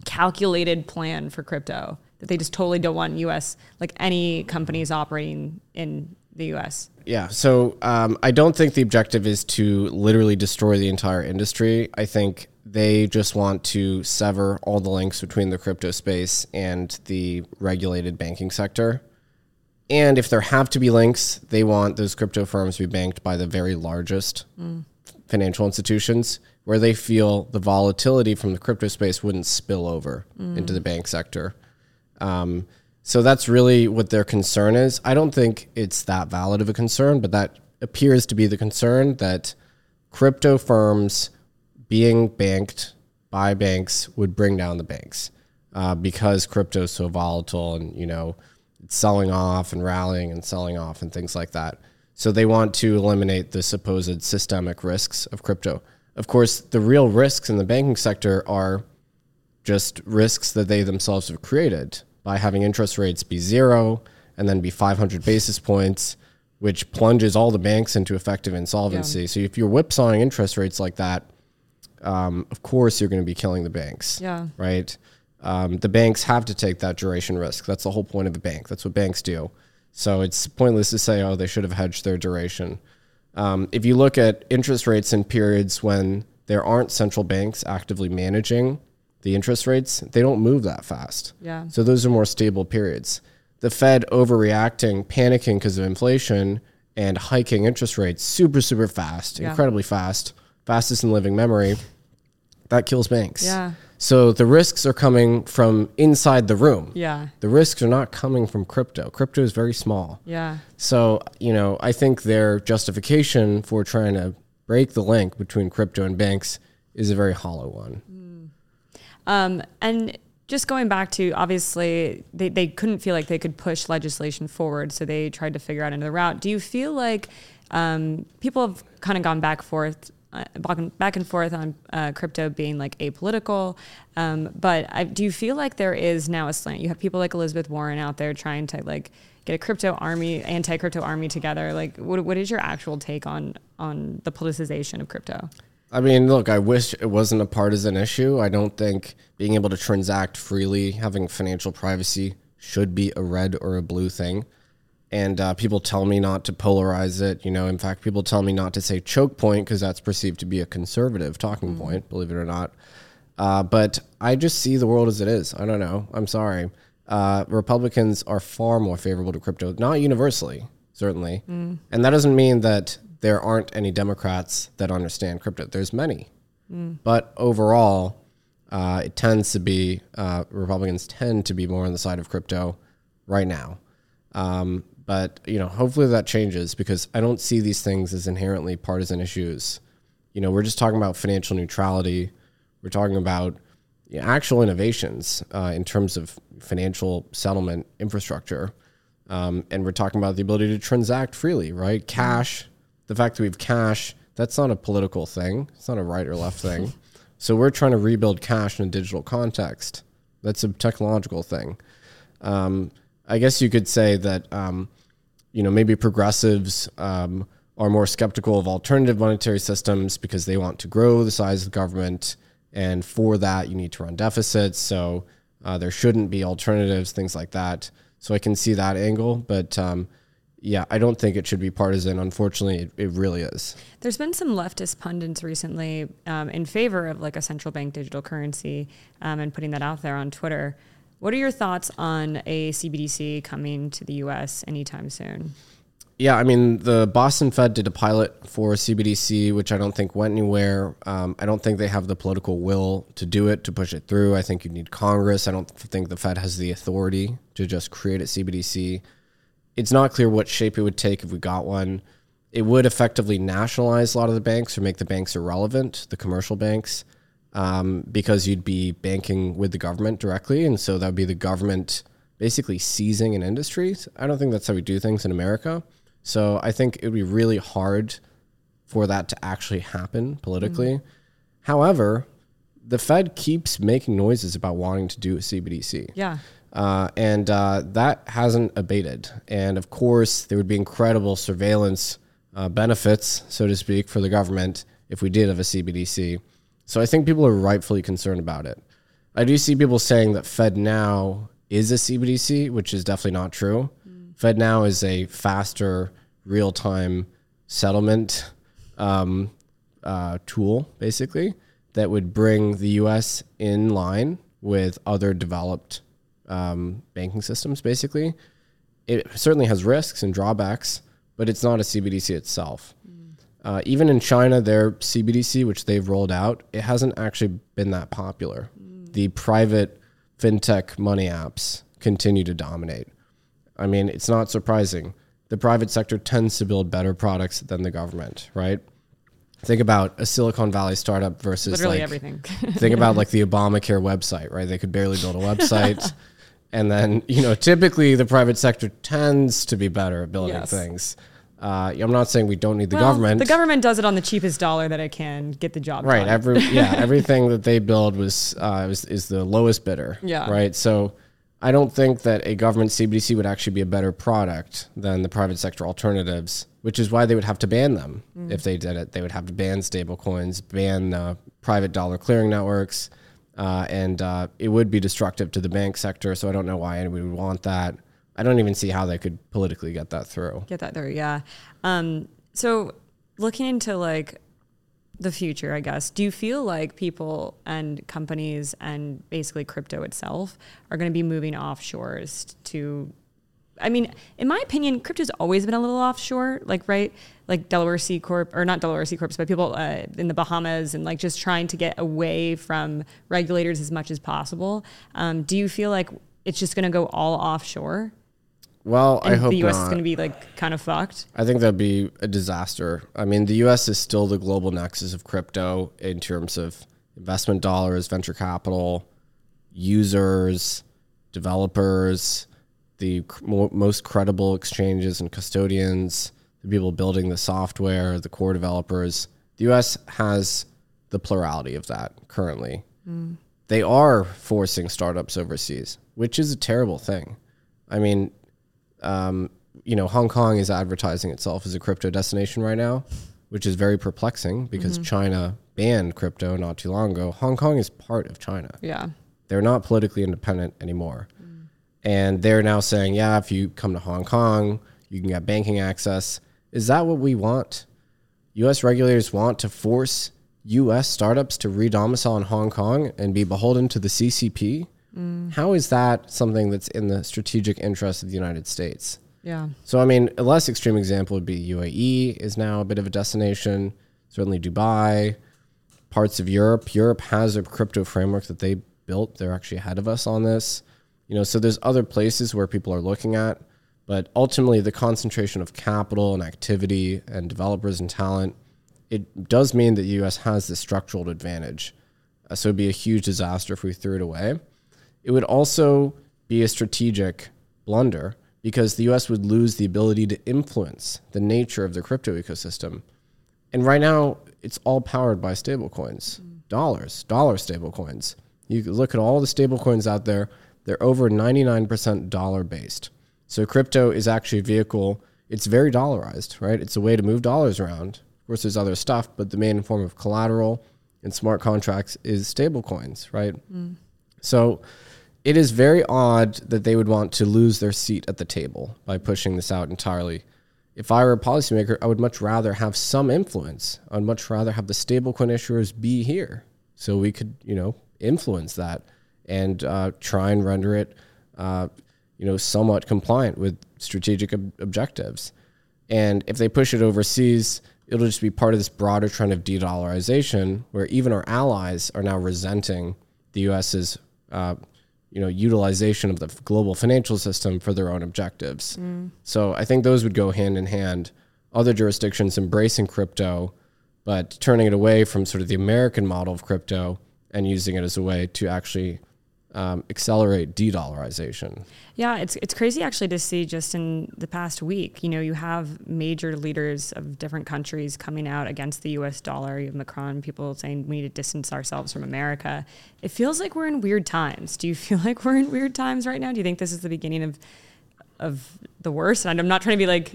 [SPEAKER 2] calculated plan for crypto that they just totally don't want us like any companies operating in the US
[SPEAKER 1] Yeah. So um, I don't think the objective is to literally destroy the entire industry. I think they just want to sever all the links between the crypto space and the regulated banking sector. And if there have to be links, they want those crypto firms to be banked by the very largest financial institutions where they feel the volatility from the crypto space wouldn't spill over into the bank sector. Um, so that's really what their concern is. I don't think it's that valid of a concern, but that appears to be the concern that crypto firms being banked by banks would bring down the banks uh, because crypto is so volatile and you know it's selling off and rallying and selling off and things like that. So they want to eliminate the supposed systemic risks of crypto. Of course, the real risks in the banking sector are just risks that they themselves have created by having interest rates be zero and then be 500 basis points, which plunges all the banks into effective insolvency. So if you're whipsawing interest rates like that, um, of course you're going to be killing the banks.
[SPEAKER 2] Yeah.
[SPEAKER 1] Right. Um, the banks have to take that duration risk. That's the whole point of a bank. That's what banks do. So it's pointless to say, oh, they should have hedged their duration. Um, if you look at interest rates in periods when there aren't central banks actively managing the interest rates, they don't move that fast.
[SPEAKER 2] Yeah.
[SPEAKER 1] So those are more stable periods. The Fed overreacting, panicking because of inflation, and hiking interest rates super, super fast,
[SPEAKER 2] Yeah.
[SPEAKER 1] incredibly fast, fastest in living memory, that kills banks.
[SPEAKER 2] Yeah.
[SPEAKER 1] So the risks are coming from inside the room.
[SPEAKER 2] yeah
[SPEAKER 1] The risks are not coming from crypto. Crypto is very small.
[SPEAKER 2] yeah
[SPEAKER 1] So, you know, I think their justification for trying to break the link between crypto and banks is a very hollow one.
[SPEAKER 2] Um, and just going back to obviously they, they couldn't feel like they could push legislation forward, so they tried to figure out another route. Do you feel like um, people have kind of gone back forth? Uh, back and forth on uh, crypto being like apolitical, um, but I, do you feel like there is now a slant? You have people like Elizabeth Warren out there trying to like get a crypto army, anti-crypto army together. Like, what, what is your actual take on on the politicization of crypto?
[SPEAKER 1] I mean, look, I wish it wasn't a partisan issue. I don't think being able to transact freely, having financial privacy, should be a red or a blue thing. And uh, people tell me not to polarize it. You know, in fact, people tell me not to say choke point because that's perceived to be a conservative talking mm-hmm. point, believe it or not. Uh, but I just see the world as it is. I don't know. I'm sorry. Uh, Republicans are far more favorable to crypto, not universally, certainly. Mm. And that doesn't mean that there aren't any Democrats that understand crypto. There's many, mm. but overall, uh, it tends to be uh, Republicans tend to be more on the side of crypto right now. Um, but you know, hopefully that changes because I don't see these things as inherently partisan issues. You know, we're just talking about financial neutrality. We're talking about you know, actual innovations uh, in terms of financial settlement infrastructure. Um, and we're talking about the ability to transact freely, right? Cash the fact that we have cash, that's not a political thing. It's not a right or left thing. so we're trying to rebuild cash in a digital context. That's a technological thing. Um, I guess you could say that, um, you know, maybe progressives um, are more skeptical of alternative monetary systems because they want to grow the size of the government. And for that, you need to run deficits. So uh, there shouldn't be alternatives, things like that. So I can see that angle. But um, yeah, I don't think it should be partisan. Unfortunately, it, it really is.
[SPEAKER 2] There's been some leftist pundits recently um, in favor of like a central bank digital currency um, and putting that out there on Twitter. What are your thoughts on a CBDC coming to the US anytime soon?
[SPEAKER 1] Yeah, I mean, the Boston Fed did a pilot for CBDC, which I don't think went anywhere. Um, I don't think they have the political will to do it, to push it through. I think you need Congress. I don't think the Fed has the authority to just create a CBDC it's not clear what shape it would take if we got one. It would effectively nationalize a lot of the banks or make the banks irrelevant, the commercial banks, um, because you'd be banking with the government directly. And so that would be the government basically seizing an industry. I don't think that's how we do things in America. So I think it would be really hard for that to actually happen politically. Mm-hmm. However, the Fed keeps making noises about wanting to do a CBDC.
[SPEAKER 2] Yeah.
[SPEAKER 1] Uh, and uh, that hasn't abated. And of course, there would be incredible surveillance uh, benefits, so to speak, for the government if we did have a CBDC. So I think people are rightfully concerned about it. I do see people saying that FedNow is a CBDC, which is definitely not true. Mm. FedNow is a faster, real time settlement um, uh, tool, basically, that would bring the US in line with other developed um, banking systems, basically. It certainly has risks and drawbacks, but it's not a CBDC itself. Mm. Uh, even in China, their CBDC, which they've rolled out, it hasn't actually been that popular. Mm. The private fintech money apps continue to dominate. I mean, it's not surprising. The private sector tends to build better products than the government, right? Think about a Silicon Valley startup versus
[SPEAKER 2] literally
[SPEAKER 1] like,
[SPEAKER 2] everything.
[SPEAKER 1] think about like the Obamacare website, right? They could barely build a website. And then, you know, typically the private sector tends to be better at building yes. things. Uh, I'm not saying we don't need the well, government.
[SPEAKER 2] The government does it on the cheapest dollar that it can get the job
[SPEAKER 1] right.
[SPEAKER 2] done.
[SPEAKER 1] Every yeah, everything that they build was uh, was is the lowest bidder.
[SPEAKER 2] Yeah.
[SPEAKER 1] Right. So I don't think that a government CBDC would actually be a better product than the private sector alternatives, which is why they would have to ban them mm. if they did it. They would have to ban stablecoins, ban uh, private dollar clearing networks uh, and uh, it would be destructive to the bank sector. So I don't know why anybody would want that. I don't even see how they could politically get that through.
[SPEAKER 2] Get that through, yeah. Um, so looking into like the future, I guess, do you feel like people and companies and basically crypto itself are going to be moving offshores to I mean, in my opinion, crypto's always been a little offshore, like right, like Delaware C corp or not Delaware C corps, but people uh, in the Bahamas and like just trying to get away from regulators as much as possible. Um, do you feel like it's just going to go all offshore?
[SPEAKER 1] Well, I hope
[SPEAKER 2] the U.S.
[SPEAKER 1] not.
[SPEAKER 2] is going to be like kind of fucked.
[SPEAKER 1] I think that'd be a disaster. I mean, the U.S. is still the global nexus of crypto in terms of investment dollars, venture capital, users, developers, the cr- mo- most credible exchanges and custodians, the people building the software, the core developers. The US has the plurality of that currently. They are forcing startups overseas, which is a terrible thing. I mean, um, you know, Hong Kong is advertising itself as a crypto destination right now, which is very perplexing because China banned crypto not too long ago. Hong Kong is part of China.
[SPEAKER 2] Yeah.
[SPEAKER 1] They're not politically independent anymore. And they're now saying, yeah, if you come to Hong Kong, you can get banking access. Is that what we want? US regulators want to force US startups to re-domicile in Hong Kong and be beholden to the CCP? Mm. How is that something that's in the strategic interest of the United States?
[SPEAKER 2] Yeah.
[SPEAKER 1] So, I mean, a less extreme example would be UAE is now a bit of a destination. Certainly, Dubai, parts of Europe. Europe has a crypto framework that they built. They're actually ahead of us on this. You know, so there's other places where people are looking at, but ultimately, the concentration of capital and activity and developers and talent, it does mean that the U.S. has this structural advantage. Uh, so it'd be a huge disaster if we threw it away. It would also be a strategic blunder because the US would lose the ability to influence the nature of the crypto ecosystem. And right now, it's all powered by stablecoins, dollars, dollar stablecoins. You look at all the stablecoins out there, they're over 99% dollar based. So crypto is actually a vehicle, it's very dollarized, right? It's a way to move dollars around. Of course, there's other stuff, but the main form of collateral in smart contracts is stablecoins, right? So it is very odd that they would want to lose their seat at the table by pushing this out entirely. If I were a policymaker, I would much rather have some influence. I'd much rather have the stablecoin issuers be here so we could, you know, influence that and uh, try and render it, uh, you know, somewhat compliant with strategic ob- objectives. And if they push it overseas, it'll just be part of this broader trend of de-dollarization, where even our allies are now resenting the U.S.'s, uh, you know, utilization of the global financial system for their own objectives. So I think those would go hand in hand. Other jurisdictions embracing crypto, but turning it away from sort of the American model of crypto and using it as a way to actually um, accelerate de-dollarization.
[SPEAKER 2] Yeah, it's it's crazy actually to see just in the past week. You know, you have major leaders of different countries coming out against the U.S. dollar. You have Macron, people saying we need to distance ourselves from America. It feels like we're in weird times. Do you feel like we're in weird times right now? Do you think this is the beginning of of the worst? And I'm not trying to be like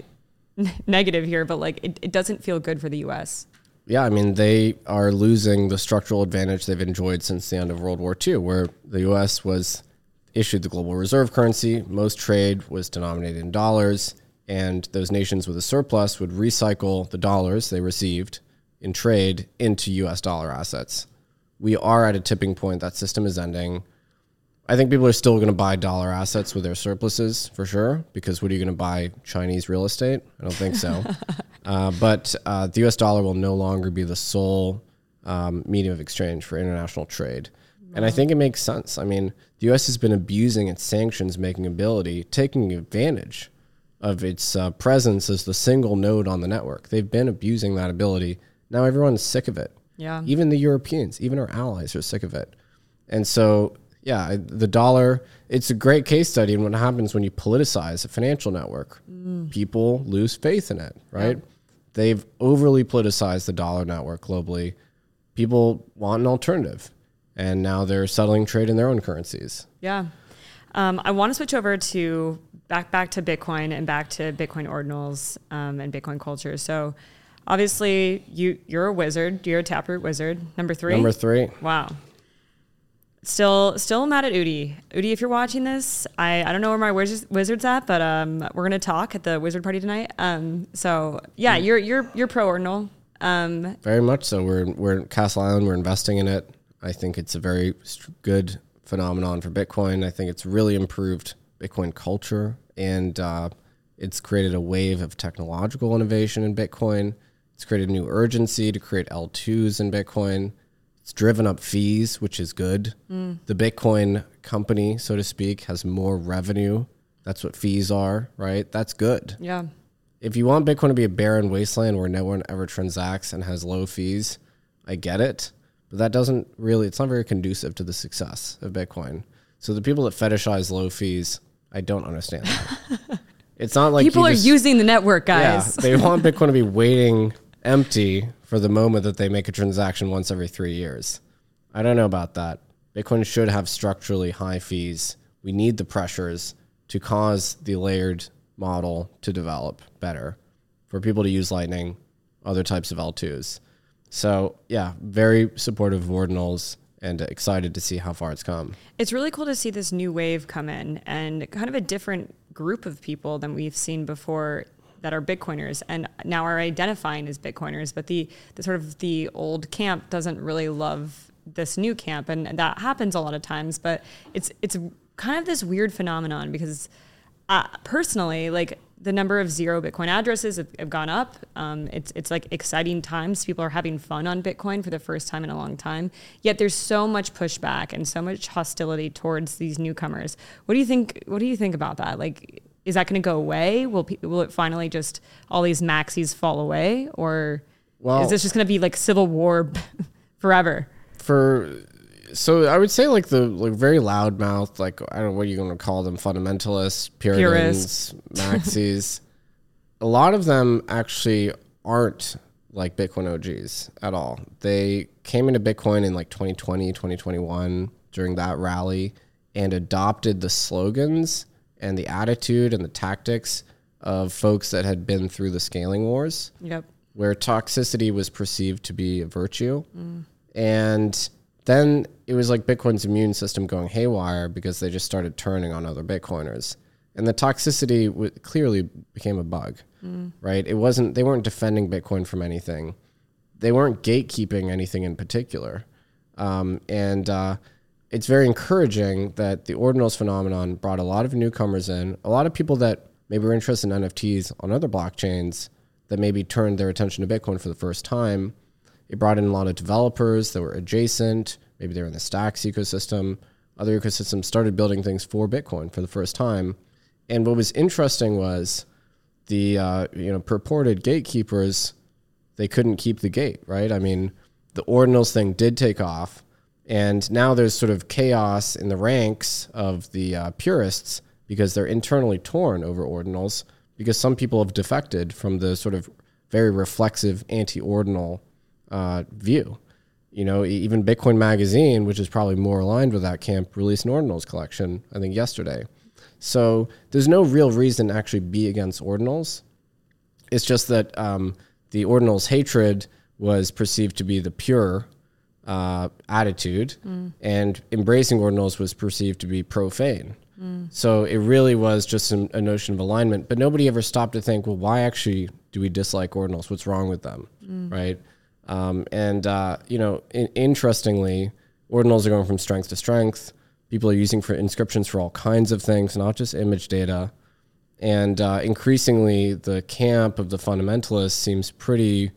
[SPEAKER 2] negative here, but like it, it doesn't feel good for the U.S.
[SPEAKER 1] Yeah, I mean, they are losing the structural advantage they've enjoyed since the end of World War II, where the US was issued the global reserve currency. Most trade was denominated in dollars, and those nations with a surplus would recycle the dollars they received in trade into US dollar assets. We are at a tipping point. That system is ending. I think people are still going to buy dollar assets with their surpluses for sure, because what are you going to buy? Chinese real estate? I don't think so. uh, but uh, the US dollar will no longer be the sole um, medium of exchange for international trade. And I think it makes sense. I mean, the US has been abusing its sanctions making ability, taking advantage of its uh, presence as the single node on the network. They've been abusing that ability. Now everyone's sick of it.
[SPEAKER 2] Yeah.
[SPEAKER 1] Even the Europeans, even our allies are sick of it. And so, yeah, the dollar, it's a great case study in what happens when you politicize a financial network. People lose faith in it, right? They've overly politicized the dollar network globally. People want an alternative. And now they're settling trade in their own currencies.
[SPEAKER 2] Yeah. Um, I want to switch over to back back to Bitcoin and back to Bitcoin ordinals um, and Bitcoin culture. So, obviously, you you're a wizard. You're a taproot wizard. Number three.
[SPEAKER 1] Number three,
[SPEAKER 2] Wow. Still, still mad at Udi. Udi, if you're watching this, I, I don't know where my wiz- wizard's at, but um, we're gonna talk at the wizard party tonight. Um, so yeah, you're you're you're pro ordinal. Um,
[SPEAKER 1] Very much so. We're we're in Castle Island. We're investing in it. I think it's a very good phenomenon for Bitcoin. I think it's really improved Bitcoin culture, and uh, it's created a wave of technological innovation in Bitcoin. It's created a new urgency to create L2s in Bitcoin. It's driven up fees, which is good. The Bitcoin company, so to speak, has more revenue. That's what fees are, right? That's good
[SPEAKER 2] yeah.
[SPEAKER 1] if you want Bitcoin to be a barren wasteland where no one ever transacts and has low fees, I get it. but that doesn't really, it's not very conducive to the success of Bitcoin. So the people that fetishize low fees, I don't understand that. it's not like
[SPEAKER 2] People are
[SPEAKER 1] just-
[SPEAKER 2] using the network,
[SPEAKER 1] yeah,
[SPEAKER 2] guys.
[SPEAKER 1] they want Bitcoin to be waiting empty for the moment that they make a transaction once every three years. I don't know about that. Bitcoin should have structurally high fees. We need the pressures to cause the layered model to develop better for people to use Lightning, other types of L2s. So, yeah, very supportive of ordinals and excited to see how far it's come.
[SPEAKER 2] It's really cool to see this new wave come in and kind of a different group of people than we've seen before that are Bitcoiners and now are identifying as Bitcoiners. But the, the sort of the old camp doesn't really love this new camp, and that happens a lot of times. But it's it's kind of this weird phenomenon because uh, personally, like the number of zero Bitcoin addresses have, have gone up. Um, it's it's like exciting times. People are having fun on Bitcoin for the first time in a long time. Yet there's so much pushback and so much hostility towards these newcomers. What do you think? What do you think about that? Like, is that going to go away? Will pe- will it finally just all these maxis fall away, or
[SPEAKER 1] Well-
[SPEAKER 2] is this just going to be like civil war forever?
[SPEAKER 1] for so I would say like the like very loud mouth, like I don't know what you're going to call them, fundamentalists, Puritans, Maxis. a lot of them actually aren't like Bitcoin OGs at all. They came into Bitcoin in like 2020, 2021 during that rally and adopted the slogans and the attitude and the tactics of folks that had been through the scaling wars
[SPEAKER 2] Yep.
[SPEAKER 1] where toxicity was perceived to be a virtue. And then it was like Bitcoin's immune system going haywire because they just started turning on other Bitcoiners. And the toxicity w- clearly became a bug, right? It wasn't, they weren't defending Bitcoin from anything, they weren't gatekeeping anything in particular. Um, and uh, it's very encouraging that the ordinals phenomenon brought a lot of newcomers in, a lot of people that maybe were interested in NFTs on other blockchains that maybe turned their attention to Bitcoin for the first time. It brought in a lot of developers that were adjacent, maybe they were in the Stacks ecosystem. Other ecosystems started building things for Bitcoin for the first time. And what was interesting was the uh, you know purported gatekeepers they couldn't keep the gate, right? I mean, the ordinals thing did take off, and now there's sort of chaos in the ranks of the uh, purists because they're internally torn over ordinals because some people have defected from the sort of very reflexive anti-ordinal uh, view. You know, even Bitcoin Magazine, which is probably more aligned with that camp, released an ordinals collection, I think, yesterday. So there's no real reason to actually be against ordinals. It's just that um, the ordinals hatred was perceived to be the pure uh, attitude, and embracing ordinals was perceived to be profane. So it really was just a, a notion of alignment, but nobody ever stopped to think, well, why actually do we dislike ordinals? What's wrong with them, right? Um, and uh, you know, in, interestingly, ordinals are going from strength to strength. People are using for inscriptions for all kinds of things, not just image data. And uh, increasingly, the camp of the fundamentalists seems pretty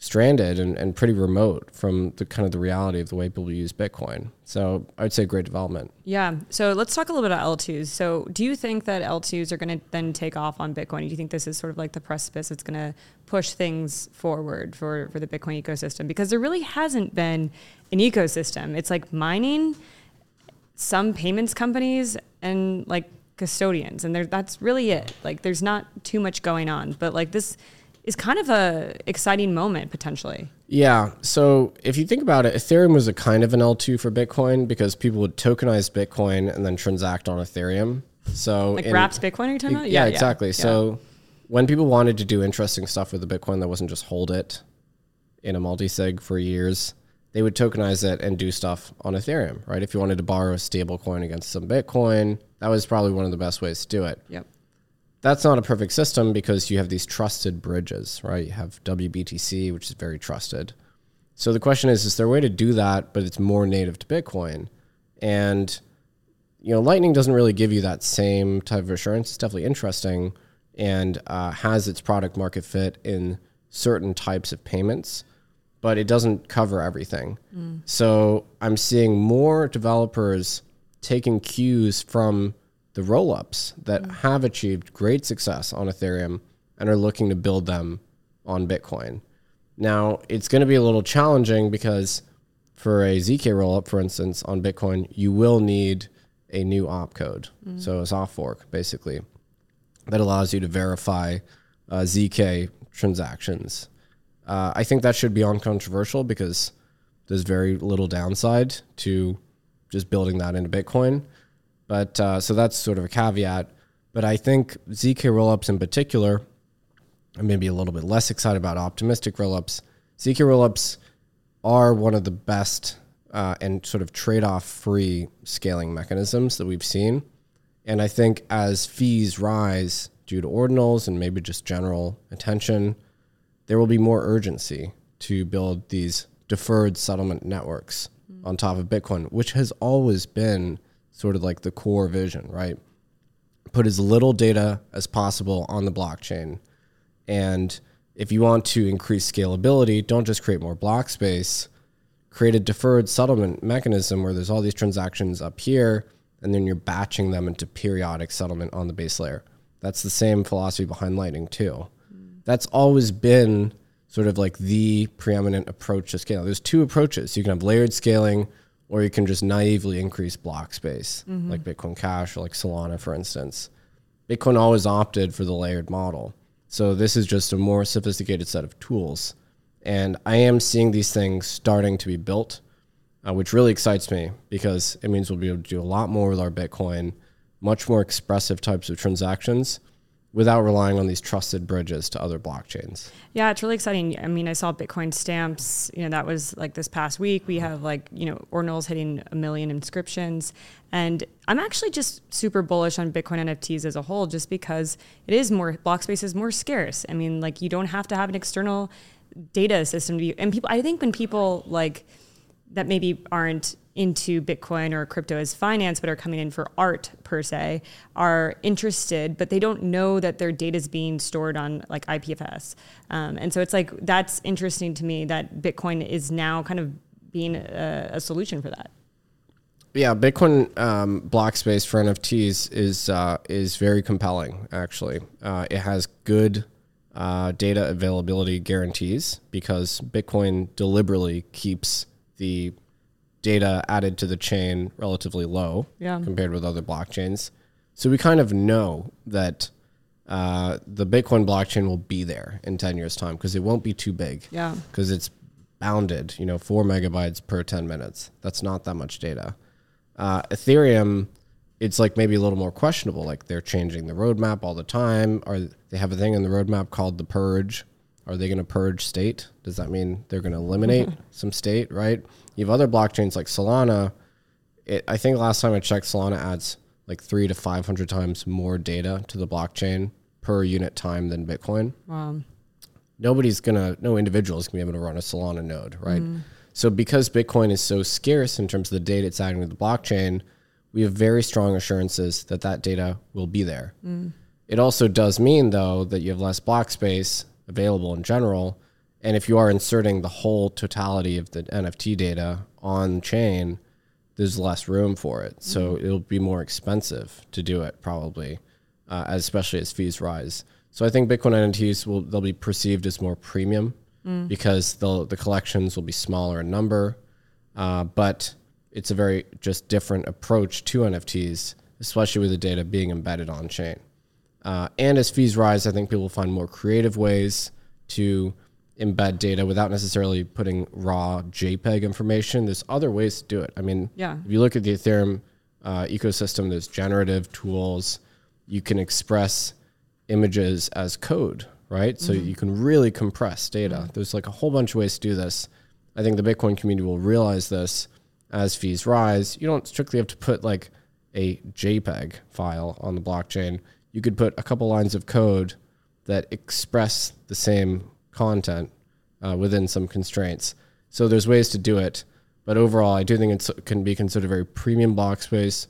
[SPEAKER 1] stranded and, and pretty remote from the kind of the reality of the way people use Bitcoin. So I would say great development.
[SPEAKER 2] Yeah. So let's talk a little bit about L2s. So do you think that L2s are going to then take off on Bitcoin? Do you think this is sort of like the precipice that's going to push things forward for, for the Bitcoin ecosystem? Because there really hasn't been an ecosystem. It's like mining, some payments companies, and like custodians. And there, that's really it. Like there's not too much going on. But like this is kind of a exciting moment potentially.
[SPEAKER 1] Yeah. So if you think about it, Ethereum was a kind of an L2 for Bitcoin because people would tokenize Bitcoin and then transact on Ethereum. So
[SPEAKER 2] Like
[SPEAKER 1] in-
[SPEAKER 2] wrapped Bitcoin, are you talking about?
[SPEAKER 1] Yeah, exactly. So when people wanted to do interesting stuff with the Bitcoin that wasn't just hold it in a multi-sig for years, they would tokenize it and do stuff on Ethereum, right? If you wanted to borrow a stable coin against some Bitcoin, that was probably one of the best ways to do it.
[SPEAKER 2] Yep.
[SPEAKER 1] That's not a perfect system because you have these trusted bridges, right? You have WBTC, which is very trusted. So the question is, is there a way to do that, but it's more native to Bitcoin? And you know, Lightning doesn't really give you that same type of assurance. It's definitely interesting and uh, has its product market fit in certain types of payments, but it doesn't cover everything. So I'm seeing more developers taking cues from the rollups that have achieved great success on Ethereum and are looking to build them on Bitcoin. Now, it's going to be a little challenging because for a ZK rollup, for instance, on Bitcoin, you will need a new opcode. Mm. So a soft fork, basically, that allows you to verify uh, ZK transactions. Uh, I think that should be uncontroversial because there's very little downside to just building that into Bitcoin. But uh, so that's sort of a caveat. But I think ZK rollups in particular, I may be a little bit less excited about optimistic rollups. ZK rollups are one of the best uh, and sort of trade off free scaling mechanisms that we've seen. And I think as fees rise due to ordinals and maybe just general attention, there will be more urgency to build these deferred settlement networks mm. on top of Bitcoin, which has always been sort of like the core vision, right? Put as little data as possible on the blockchain. And if you want to increase scalability, don't just create more block space, create a deferred settlement mechanism where there's all these transactions up here, and then you're batching them into periodic settlement on the base layer. That's the same philosophy behind Lightning, too. Mm. That's always been sort of like the preeminent approach to scale. There's two approaches. You can have layered scaling, or you can just naively increase block space, mm-hmm. like Bitcoin Cash or like Solana, for instance. Bitcoin always opted for the layered model. So this is just a more sophisticated set of tools. And I am seeing these things starting to be built, uh, which really excites me because it means we'll be able to do a lot more with our Bitcoin, much more expressive types of transactions without relying on these trusted bridges to other blockchains.
[SPEAKER 2] Yeah, it's really exciting. I mean, I saw Bitcoin stamps, you know, that was like this past week. We have like, you know, Ordinals hitting a million inscriptions. And I'm actually just super bullish on Bitcoin NFTs as a whole, just because it is more, block space is more scarce. I mean, like, you don't have to have an external data system to be, and people, I think when people like that maybe aren't into Bitcoin or crypto as finance, but are coming in for art per se, are interested, but they don't know that their data is being stored on like IPFS. Um, and so it's like that's interesting to me that Bitcoin is now kind of being a, a solution for that.
[SPEAKER 1] Yeah, Bitcoin um, block space for NFTs is uh, is very compelling. Actually, uh, it has good uh, data availability guarantees because Bitcoin deliberately keeps the data added to the chain relatively low yeah. compared with other blockchains. So we kind of know that uh, the Bitcoin blockchain will be there in 10 years' time because it won't be too big.
[SPEAKER 2] Yeah.
[SPEAKER 1] Because it's bounded, you know, four megabytes per 10 minutes. That's not that much data. Uh, Ethereum, it's like maybe a little more questionable. Like they're changing the roadmap all the time. Or they have a thing in the roadmap called the purge. Are they going to purge state? Does that mean they're going to eliminate some state, right? You have other blockchains like Solana. It, I think last time I checked, Solana adds like three to 500 times more data to the blockchain per unit time than Bitcoin. Wow. Nobody's going to, no individual is going to be able to run a Solana node, right? Mm. So because Bitcoin is so scarce in terms of the data it's adding to the blockchain, we have very strong assurances that that data will be there. Mm. It also does mean, though, that you have less block space available in general, and if you are inserting the whole totality of the NFT data on chain, there's less room for it. So mm-hmm. it'll be more expensive to do it probably, uh, especially as fees rise. So I think Bitcoin NFTs will they'll be perceived as more premium mm. because the the collections will be smaller in number, uh, but it's a very just different approach to NFTs, especially with the data being embedded on chain. Uh, and as fees rise, I think people will find more creative ways to embed data without necessarily putting raw JPEG information. There's other ways to do it. I mean,
[SPEAKER 2] yeah.
[SPEAKER 1] if you look at the Ethereum uh, ecosystem, there's generative tools. You can express images as code, right? Mm-hmm. So you can really compress data. Mm-hmm. There's like a whole bunch of ways to do this. I think the Bitcoin community will realize this as fees rise. You don't strictly have to put like a JPEG file on the blockchain. You could put a couple lines of code that express the same content uh, within some constraints. So there's ways to do it, but overall, I do think it can be considered a very premium block space.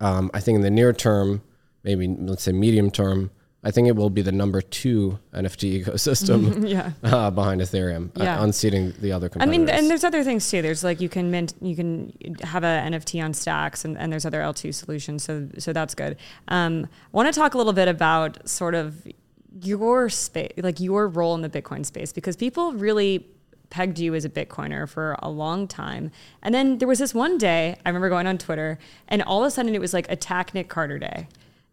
[SPEAKER 1] Um, I think in the near term, maybe let's say medium term, I think it will be the number two NFT ecosystem
[SPEAKER 2] yeah.
[SPEAKER 1] uh, behind Ethereum, uh, yeah. uh, unseating the other competitors.
[SPEAKER 2] I mean, and there's other things too. There's like you can mint, you can have an NFT on Stacks, and, and there's other L2 solutions. So so that's good. Um, I want to talk a little bit about sort of your space, like your role in the Bitcoin space, because people really pegged you as a Bitcoiner for a long time. And then there was this one day, I remember going on Twitter, and all of a sudden it was like attack Nic Carter day.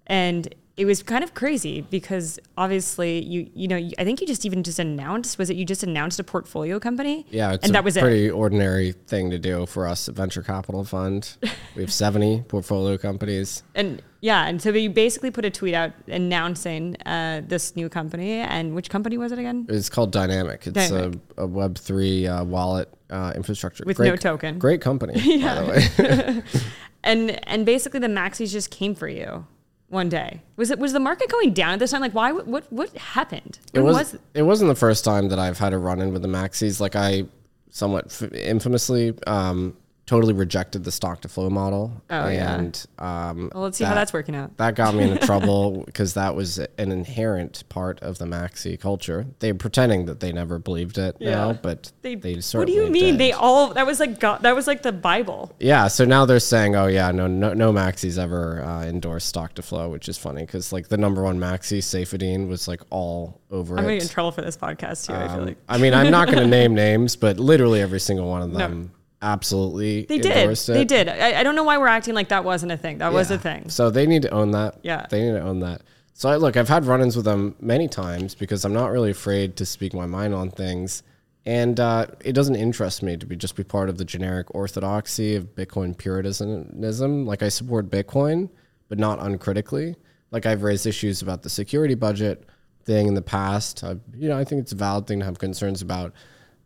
[SPEAKER 2] And it was kind of crazy because obviously you you know I think you just even just announced was it you just announced a portfolio company
[SPEAKER 1] Yeah, it's
[SPEAKER 2] and
[SPEAKER 1] a
[SPEAKER 2] that was it
[SPEAKER 1] pretty ordinary thing to do for us at Venture Capital Fund. We have 70 portfolio companies.
[SPEAKER 2] and yeah and so you basically put a tweet out announcing uh, this new company and which company was it again
[SPEAKER 1] It's called Dynamic. It's
[SPEAKER 2] Dynamic.
[SPEAKER 1] A, a Web3 uh, wallet uh, infrastructure.
[SPEAKER 2] With
[SPEAKER 1] great,
[SPEAKER 2] no token.
[SPEAKER 1] Great company, by the way.
[SPEAKER 2] and and basically the maxis just came for you one day. Was it was the market going down at this time? Like why what what happened?
[SPEAKER 1] It,
[SPEAKER 2] When
[SPEAKER 1] was, it? wasn't the first time that I've had a run in with the maxis. Like I somewhat f- infamously um, totally rejected the stock to flow model.
[SPEAKER 2] Oh, yeah.
[SPEAKER 1] and um,
[SPEAKER 2] well let's see how that's working out
[SPEAKER 1] that got me into trouble because that was an inherent part of the maxi culture. They're pretending that they never believed it
[SPEAKER 2] Yeah.
[SPEAKER 1] now, but
[SPEAKER 2] they,
[SPEAKER 1] they, sort of.
[SPEAKER 2] what do you mean
[SPEAKER 1] did.
[SPEAKER 2] they all that was like God, that was like the bible
[SPEAKER 1] Yeah, so now they're saying, oh yeah, no, no, no maxis ever uh, endorsed stock to flow, which is funny because like the number one maxi, Saifedean, was like all over
[SPEAKER 2] i'm gonna
[SPEAKER 1] it.
[SPEAKER 2] get in trouble for this podcast too i feel
[SPEAKER 1] Um,
[SPEAKER 2] like
[SPEAKER 1] I mean, I'm not going to name names, but literally every single one of them absolutely
[SPEAKER 2] they did they did I, I don't know why we're acting like that wasn't a thing that was a thing
[SPEAKER 1] So they need to own that.
[SPEAKER 2] Yeah.
[SPEAKER 1] They need to own that. So I, look, I've had run-ins with them many times because I'm not really afraid to speak my mind on things, and uh, it doesn't interest me to be just be part of the generic orthodoxy of Bitcoin puritanism. Like I support Bitcoin, but not uncritically. Like I've raised issues about the security budget thing in the past. I, you know, I think it's a valid thing to have concerns about.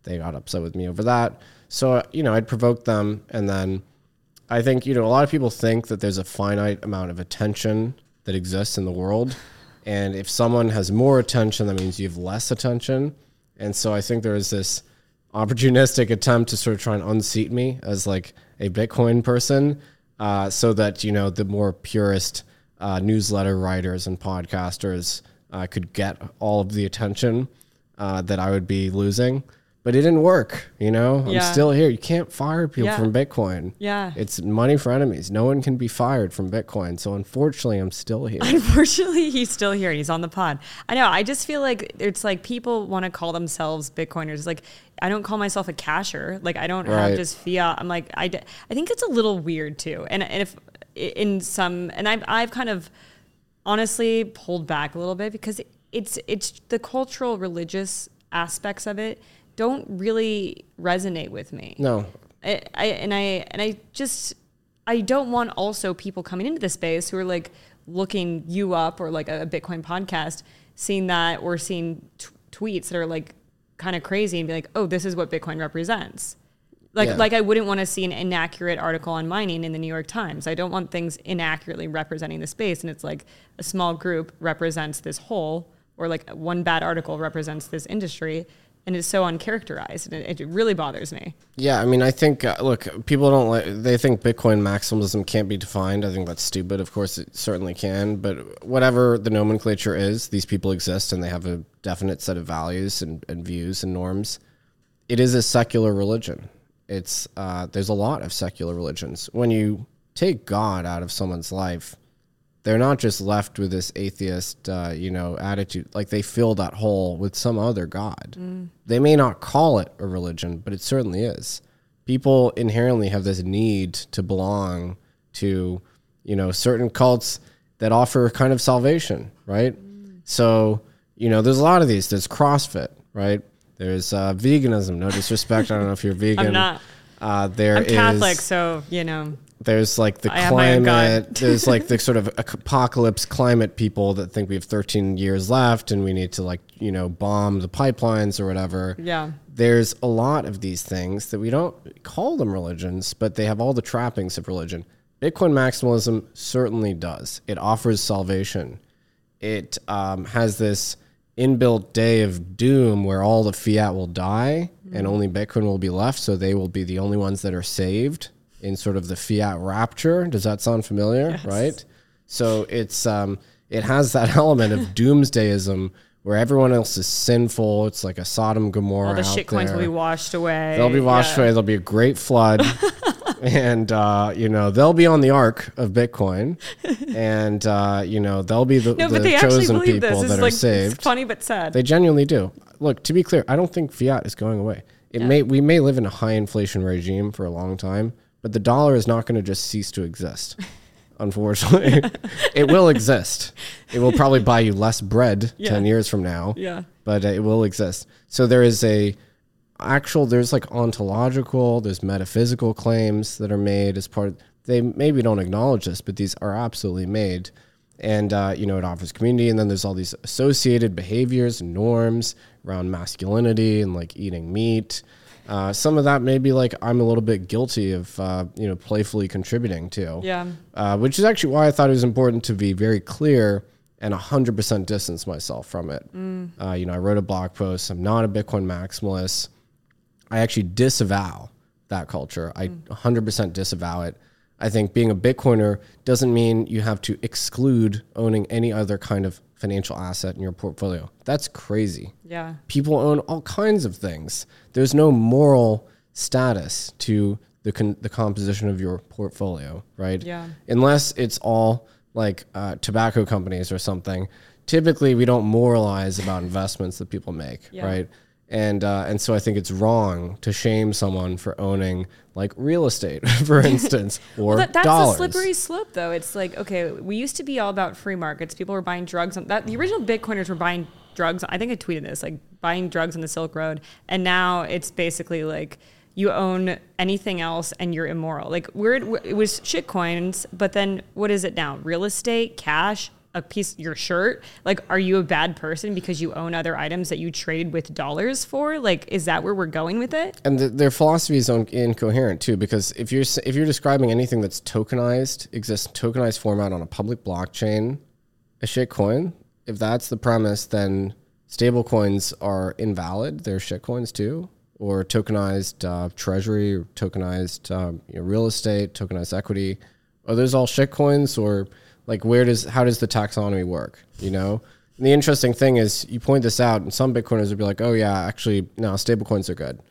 [SPEAKER 1] They got upset with me over that. So you know, I'd provoke them, and then. I think you know a lot of people think that there's a finite amount of attention that exists in the world, and if someone has more attention, that means you have less attention. And so I think there is this opportunistic attempt to sort of try and unseat me as like a Bitcoin person, uh, so that you know the more purist uh, newsletter writers and podcasters uh, could get all of the attention uh, that I would be losing. But it didn't work, you know. I'm still here. You can't fire people
[SPEAKER 2] Yeah.
[SPEAKER 1] from Bitcoin.
[SPEAKER 2] Yeah.
[SPEAKER 1] It's money for enemies. No one can be fired from Bitcoin. So unfortunately, I'm still here.
[SPEAKER 2] Unfortunately, he's still here and he's on the pod. I know. I just feel like it's like people want to call themselves Bitcoiners. Like, I don't call myself a casher. Like, I don't have
[SPEAKER 1] Right.
[SPEAKER 2] just fiat. I'm like, I, d- I think it's a little weird too. And, and if in some, and I've, I've kind of honestly pulled back a little bit because it's, it's the cultural religious aspects of it don't really resonate with me.
[SPEAKER 1] No,
[SPEAKER 2] I, I and I and I just I don't want also people coming into the space who are like looking you up or like a Bitcoin podcast, seeing that or seeing t- tweets that are like kind of crazy and be like, oh, this is what Bitcoin represents. Like,
[SPEAKER 1] Yeah.
[SPEAKER 2] like I wouldn't want to see an inaccurate article on mining in the New York Times. I don't want things inaccurately representing the space. And it's like a small group represents this whole, or like one bad article represents this industry, and is so uncharacterized. And it, it really bothers me.
[SPEAKER 1] Yeah, I mean, I think uh, look, people don't like they think Bitcoin maximalism can't be defined. I think that's stupid. Of course, it certainly can, but whatever the nomenclature is, these people exist and they have a definite set of values and, and views and norms. It is a secular religion. It's uh, there's a lot of secular religions. When you take God out of someone's life, they're not just left with this atheist, uh, you know, attitude. Like they fill that hole with some other god. They may not call it a religion, but it certainly is. People inherently have this need to belong to, you know, certain cults that offer kind of salvation, right? So, you know, there's a lot of these. There's CrossFit, right? There's uh, veganism. No disrespect. I don't know if you're vegan.
[SPEAKER 2] I'm not.
[SPEAKER 1] Uh, there
[SPEAKER 2] I'm Catholic,
[SPEAKER 1] is-
[SPEAKER 2] so you know.
[SPEAKER 1] There's like the
[SPEAKER 2] I have my own God.
[SPEAKER 1] climate. there's like the sort of apocalypse climate people that think we have 13 years left and we need to like you know bomb the pipelines or whatever.
[SPEAKER 2] Yeah.
[SPEAKER 1] There's a lot of these things that we don't call them religions, but they have all the trappings of religion. Bitcoin maximalism certainly does. It offers salvation. It um, has this inbuilt day of doom where all the fiat will die and only Bitcoin will be left. So they will be the only ones that are saved in sort of the fiat rapture. Does that sound familiar? Right. So it's um, it has that element of doomsdayism where everyone else is sinful. It's like a Sodom Gomorrah.
[SPEAKER 2] All the shit coins will be washed away.
[SPEAKER 1] They'll be washed
[SPEAKER 2] Yeah.
[SPEAKER 1] away. There'll be a great flood. and, uh, you know, they'll be on the ark of Bitcoin. And, uh, you know, they'll be the,
[SPEAKER 2] No,
[SPEAKER 1] the
[SPEAKER 2] but they actually
[SPEAKER 1] chosen
[SPEAKER 2] believe this.
[SPEAKER 1] people
[SPEAKER 2] It's
[SPEAKER 1] that are
[SPEAKER 2] like
[SPEAKER 1] saved.
[SPEAKER 2] it's funny but sad.
[SPEAKER 1] They genuinely do. Look, to be clear, I don't think fiat is going away. It may we may live in a high inflation regime for a long time, but the dollar is not going to just cease to exist. Unfortunately, it will exist. It will probably buy you less bread
[SPEAKER 2] Yeah.
[SPEAKER 1] 10 years from now
[SPEAKER 2] Yeah.
[SPEAKER 1] but it will exist. So there is a actual there's like ontological, there's metaphysical claims that are made as part. They maybe don't acknowledge this, but these are absolutely made. And uh, you know it offers community, and then there's all these associated behaviors and norms around masculinity and like eating meat. Uh, some of that maybe like I'm a little bit guilty of uh, you know playfully contributing to
[SPEAKER 2] Yeah.
[SPEAKER 1] uh, which is actually why I thought it was important to be very clear and 100% distance myself from it. Uh, you know, I wrote a blog post. I'm not a Bitcoin maximalist. I actually disavow that culture. I 100% disavow it. I think being a Bitcoiner doesn't mean you have to exclude owning any other kind of financial asset in your portfolio. That's crazy
[SPEAKER 2] Yeah.
[SPEAKER 1] people own all kinds of things. There's no moral status to the con- the composition of your portfolio, right?
[SPEAKER 2] Yeah.
[SPEAKER 1] Unless it's all like uh, tobacco companies or something. Typically, we don't moralize about investments that people make,
[SPEAKER 2] Yeah.
[SPEAKER 1] right? And uh, and so I think it's wrong to shame someone for owning like real estate, for instance, or
[SPEAKER 2] Well, that, that's
[SPEAKER 1] dollars.
[SPEAKER 2] a slippery slope, though. It's like, okay, we used to be all about free markets. People were buying drugs. On, that the original Bitcoiners were buying drugs. I think I tweeted this, like buying drugs on the Silk Road, and now it's basically like you own anything else and you're immoral. Like we're it was shit coins, but then what is it now? Real estate, cash. A piece, your shirt. Like, are you a bad person because you own other items that you trade with dollars for? Like, is that where we're going with it?
[SPEAKER 1] and the, their philosophy is un- incoherent too because if you're if you're describing anything that's tokenized exists in tokenized format on a public blockchain a shitcoin if that's the premise then stable coins are invalid they're shitcoins too or tokenized uh, treasury tokenized um, you know, real estate tokenized equity are those all shitcoins or like where does how does the taxonomy work you know and the interesting thing is you point this out and some bitcoiners would be like oh yeah actually no stablecoins are good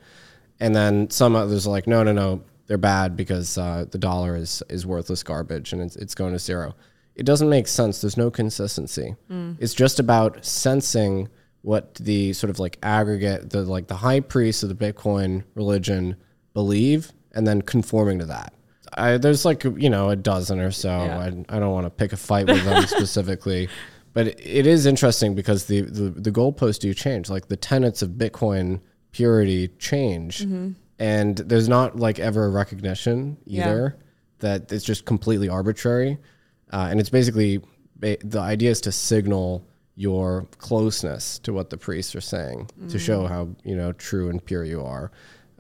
[SPEAKER 1] and then some others are like, no, no, no, they're bad because uh, the dollar is is worthless garbage and it's, it's going to zero. It doesn't make sense. There's no consistency. It's just about sensing what the sort of like aggregate, the like the high priests of the Bitcoin religion believe, and then conforming to that. I, there's like you know a dozen or so.
[SPEAKER 2] Yeah.
[SPEAKER 1] I, I don't want to pick a fight with them specifically, but it, it is interesting because the, the the goalposts do change. Like the tenets of Bitcoin purity change, and there's not like ever a recognition
[SPEAKER 2] Yeah.
[SPEAKER 1] either that it's just completely arbitrary, uh, and it's basically the idea is to signal your closeness to what the priests are saying to show how you know true and pure you are.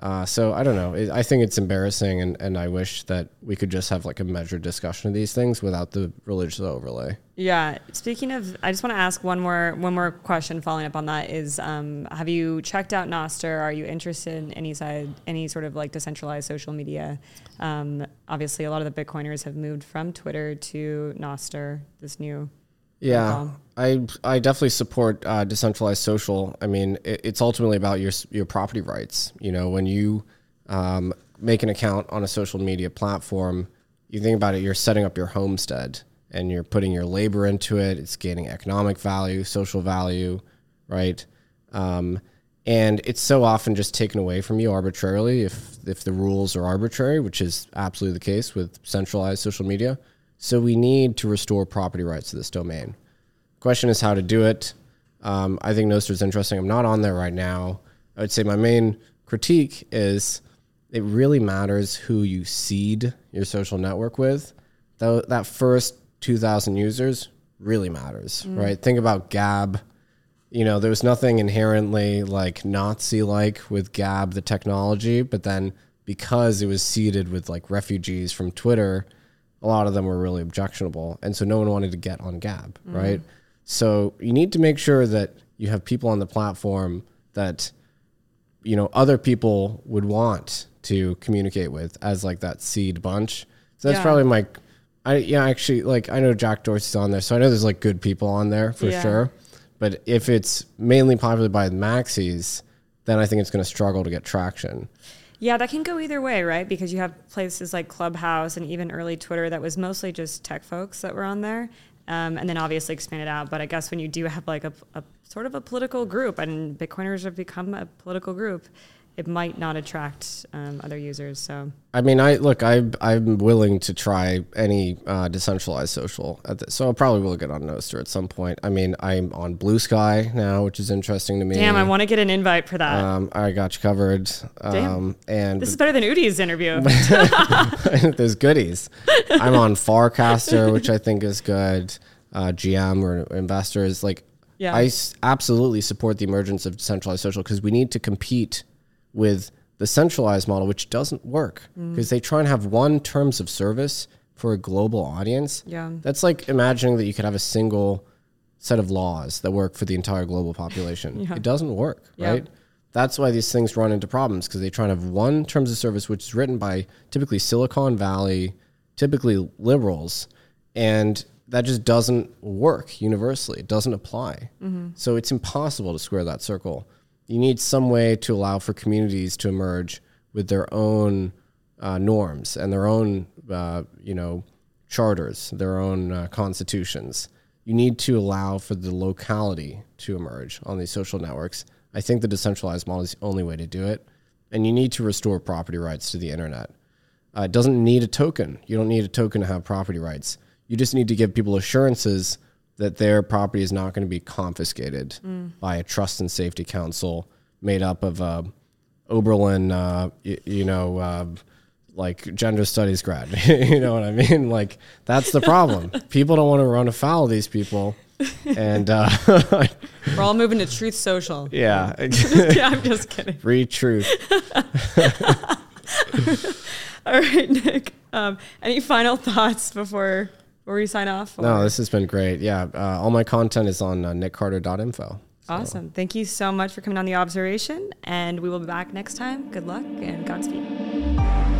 [SPEAKER 1] Uh, so I don't know. I think it's embarrassing, and, and I wish that we could just have like a measured discussion of these things without the religious overlay.
[SPEAKER 2] Yeah. Speaking of, I just want to ask one more one more question. Following up on that is, um, have you checked out Nostr? Are you interested in any side, any sort of like decentralized social media? Um, obviously, a lot of the Bitcoiners have moved from Twitter to Nostr. This new,
[SPEAKER 1] Yeah, I I definitely support uh, decentralized social. I mean, it, it's ultimately about your your property rights. You know, when you um, make an account on a social media platform, you think about it. You're setting up your homestead, and you're putting your labor into it. It's gaining economic value, social value, right? Um, and it's so often just taken away from you arbitrarily if if the rules are arbitrary, which is absolutely the case with centralized social media. So we need to restore property rights to this domain. Question is how to do it. Um, I think Nostr is interesting. I'm not on there right now. I would say my main critique is it really matters who you seed your social network with. That, that first 2,000 users really matters, right? Think about Gab. You know, there was nothing inherently like Nazi like with Gab, the technology, but then because it was seeded with like refugees from Twitter, a lot of them were really objectionable. And so no one wanted to get on Gab, mm-hmm. right? So you need to make sure that you have people on the platform that you know other people would want to communicate with as like that seed bunch. So that's
[SPEAKER 2] Yeah.
[SPEAKER 1] probably my I yeah, actually like I know Jack Dorsey's on there, so I know there's like good people on there for
[SPEAKER 2] Yeah.
[SPEAKER 1] sure. But if it's mainly populated by the maxis, then I think it's going to struggle to get traction.
[SPEAKER 2] Yeah, that can go either way, right? Because you have places like Clubhouse and even early Twitter that was mostly just tech folks that were on there, um, and then obviously expanded out. But I guess when you do have like a, a sort of a political group, and Bitcoiners have become a political group, it might not attract um, other users. So
[SPEAKER 1] I mean, I look, I I'm willing to try any uh, decentralized social, at the, so I probably will get on Nostr at some point. I mean, I'm on Blue Sky now, which is interesting to me.
[SPEAKER 2] damn, I want to get an invite for that.
[SPEAKER 1] Um, I got you covered. Um, and
[SPEAKER 2] this is better than Udi's interview.
[SPEAKER 1] there's goodies. I'm on Farcaster, which I think is good. Uh, GM or investors like.
[SPEAKER 2] Yeah.
[SPEAKER 1] I s- absolutely support the emergence of decentralized social because we need to compete with the centralized model, which doesn't work
[SPEAKER 2] Mm.
[SPEAKER 1] because they try and have one terms of service for a global audience.
[SPEAKER 2] Yeah.
[SPEAKER 1] That's like imagining that you could have a single set of laws that work for the entire global population.
[SPEAKER 2] Yeah.
[SPEAKER 1] It doesn't work,
[SPEAKER 2] Yeah.
[SPEAKER 1] right? That's why these things run into problems because they try and have one terms of service, which is written by typically Silicon Valley, typically liberals, and that just doesn't work universally. It doesn't apply. So it's impossible to square that circle. You need some way to allow for communities to emerge with their own uh, norms and their own, uh, you know, charters, their own uh, constitutions. You need to allow for the locality to emerge on these social networks. I think the decentralized model is the only way to do it. And you need to restore property rights to the internet. Uh, it doesn't need a token. You don't need a token to have property rights. You just need to give people assurances that their property is not going to be confiscated by a trust and safety council made up of uh, Oberlin, uh, y- you know, uh, like gender studies grad. you know what I mean? Like that's the problem. people don't want to run afoul of these people, and uh,
[SPEAKER 2] We're all moving to Truth Social.
[SPEAKER 1] yeah,
[SPEAKER 2] yeah, I'm just kidding.
[SPEAKER 1] free truth.
[SPEAKER 2] All right, Nic. Um, any final thoughts before before we sign off?
[SPEAKER 1] No, this has been great. Yeah, uh, all my content is on uh, niccarter.info.
[SPEAKER 2] Awesome. Thank you so much for coming on the observation, and we will be back next time. Good luck and Godspeed.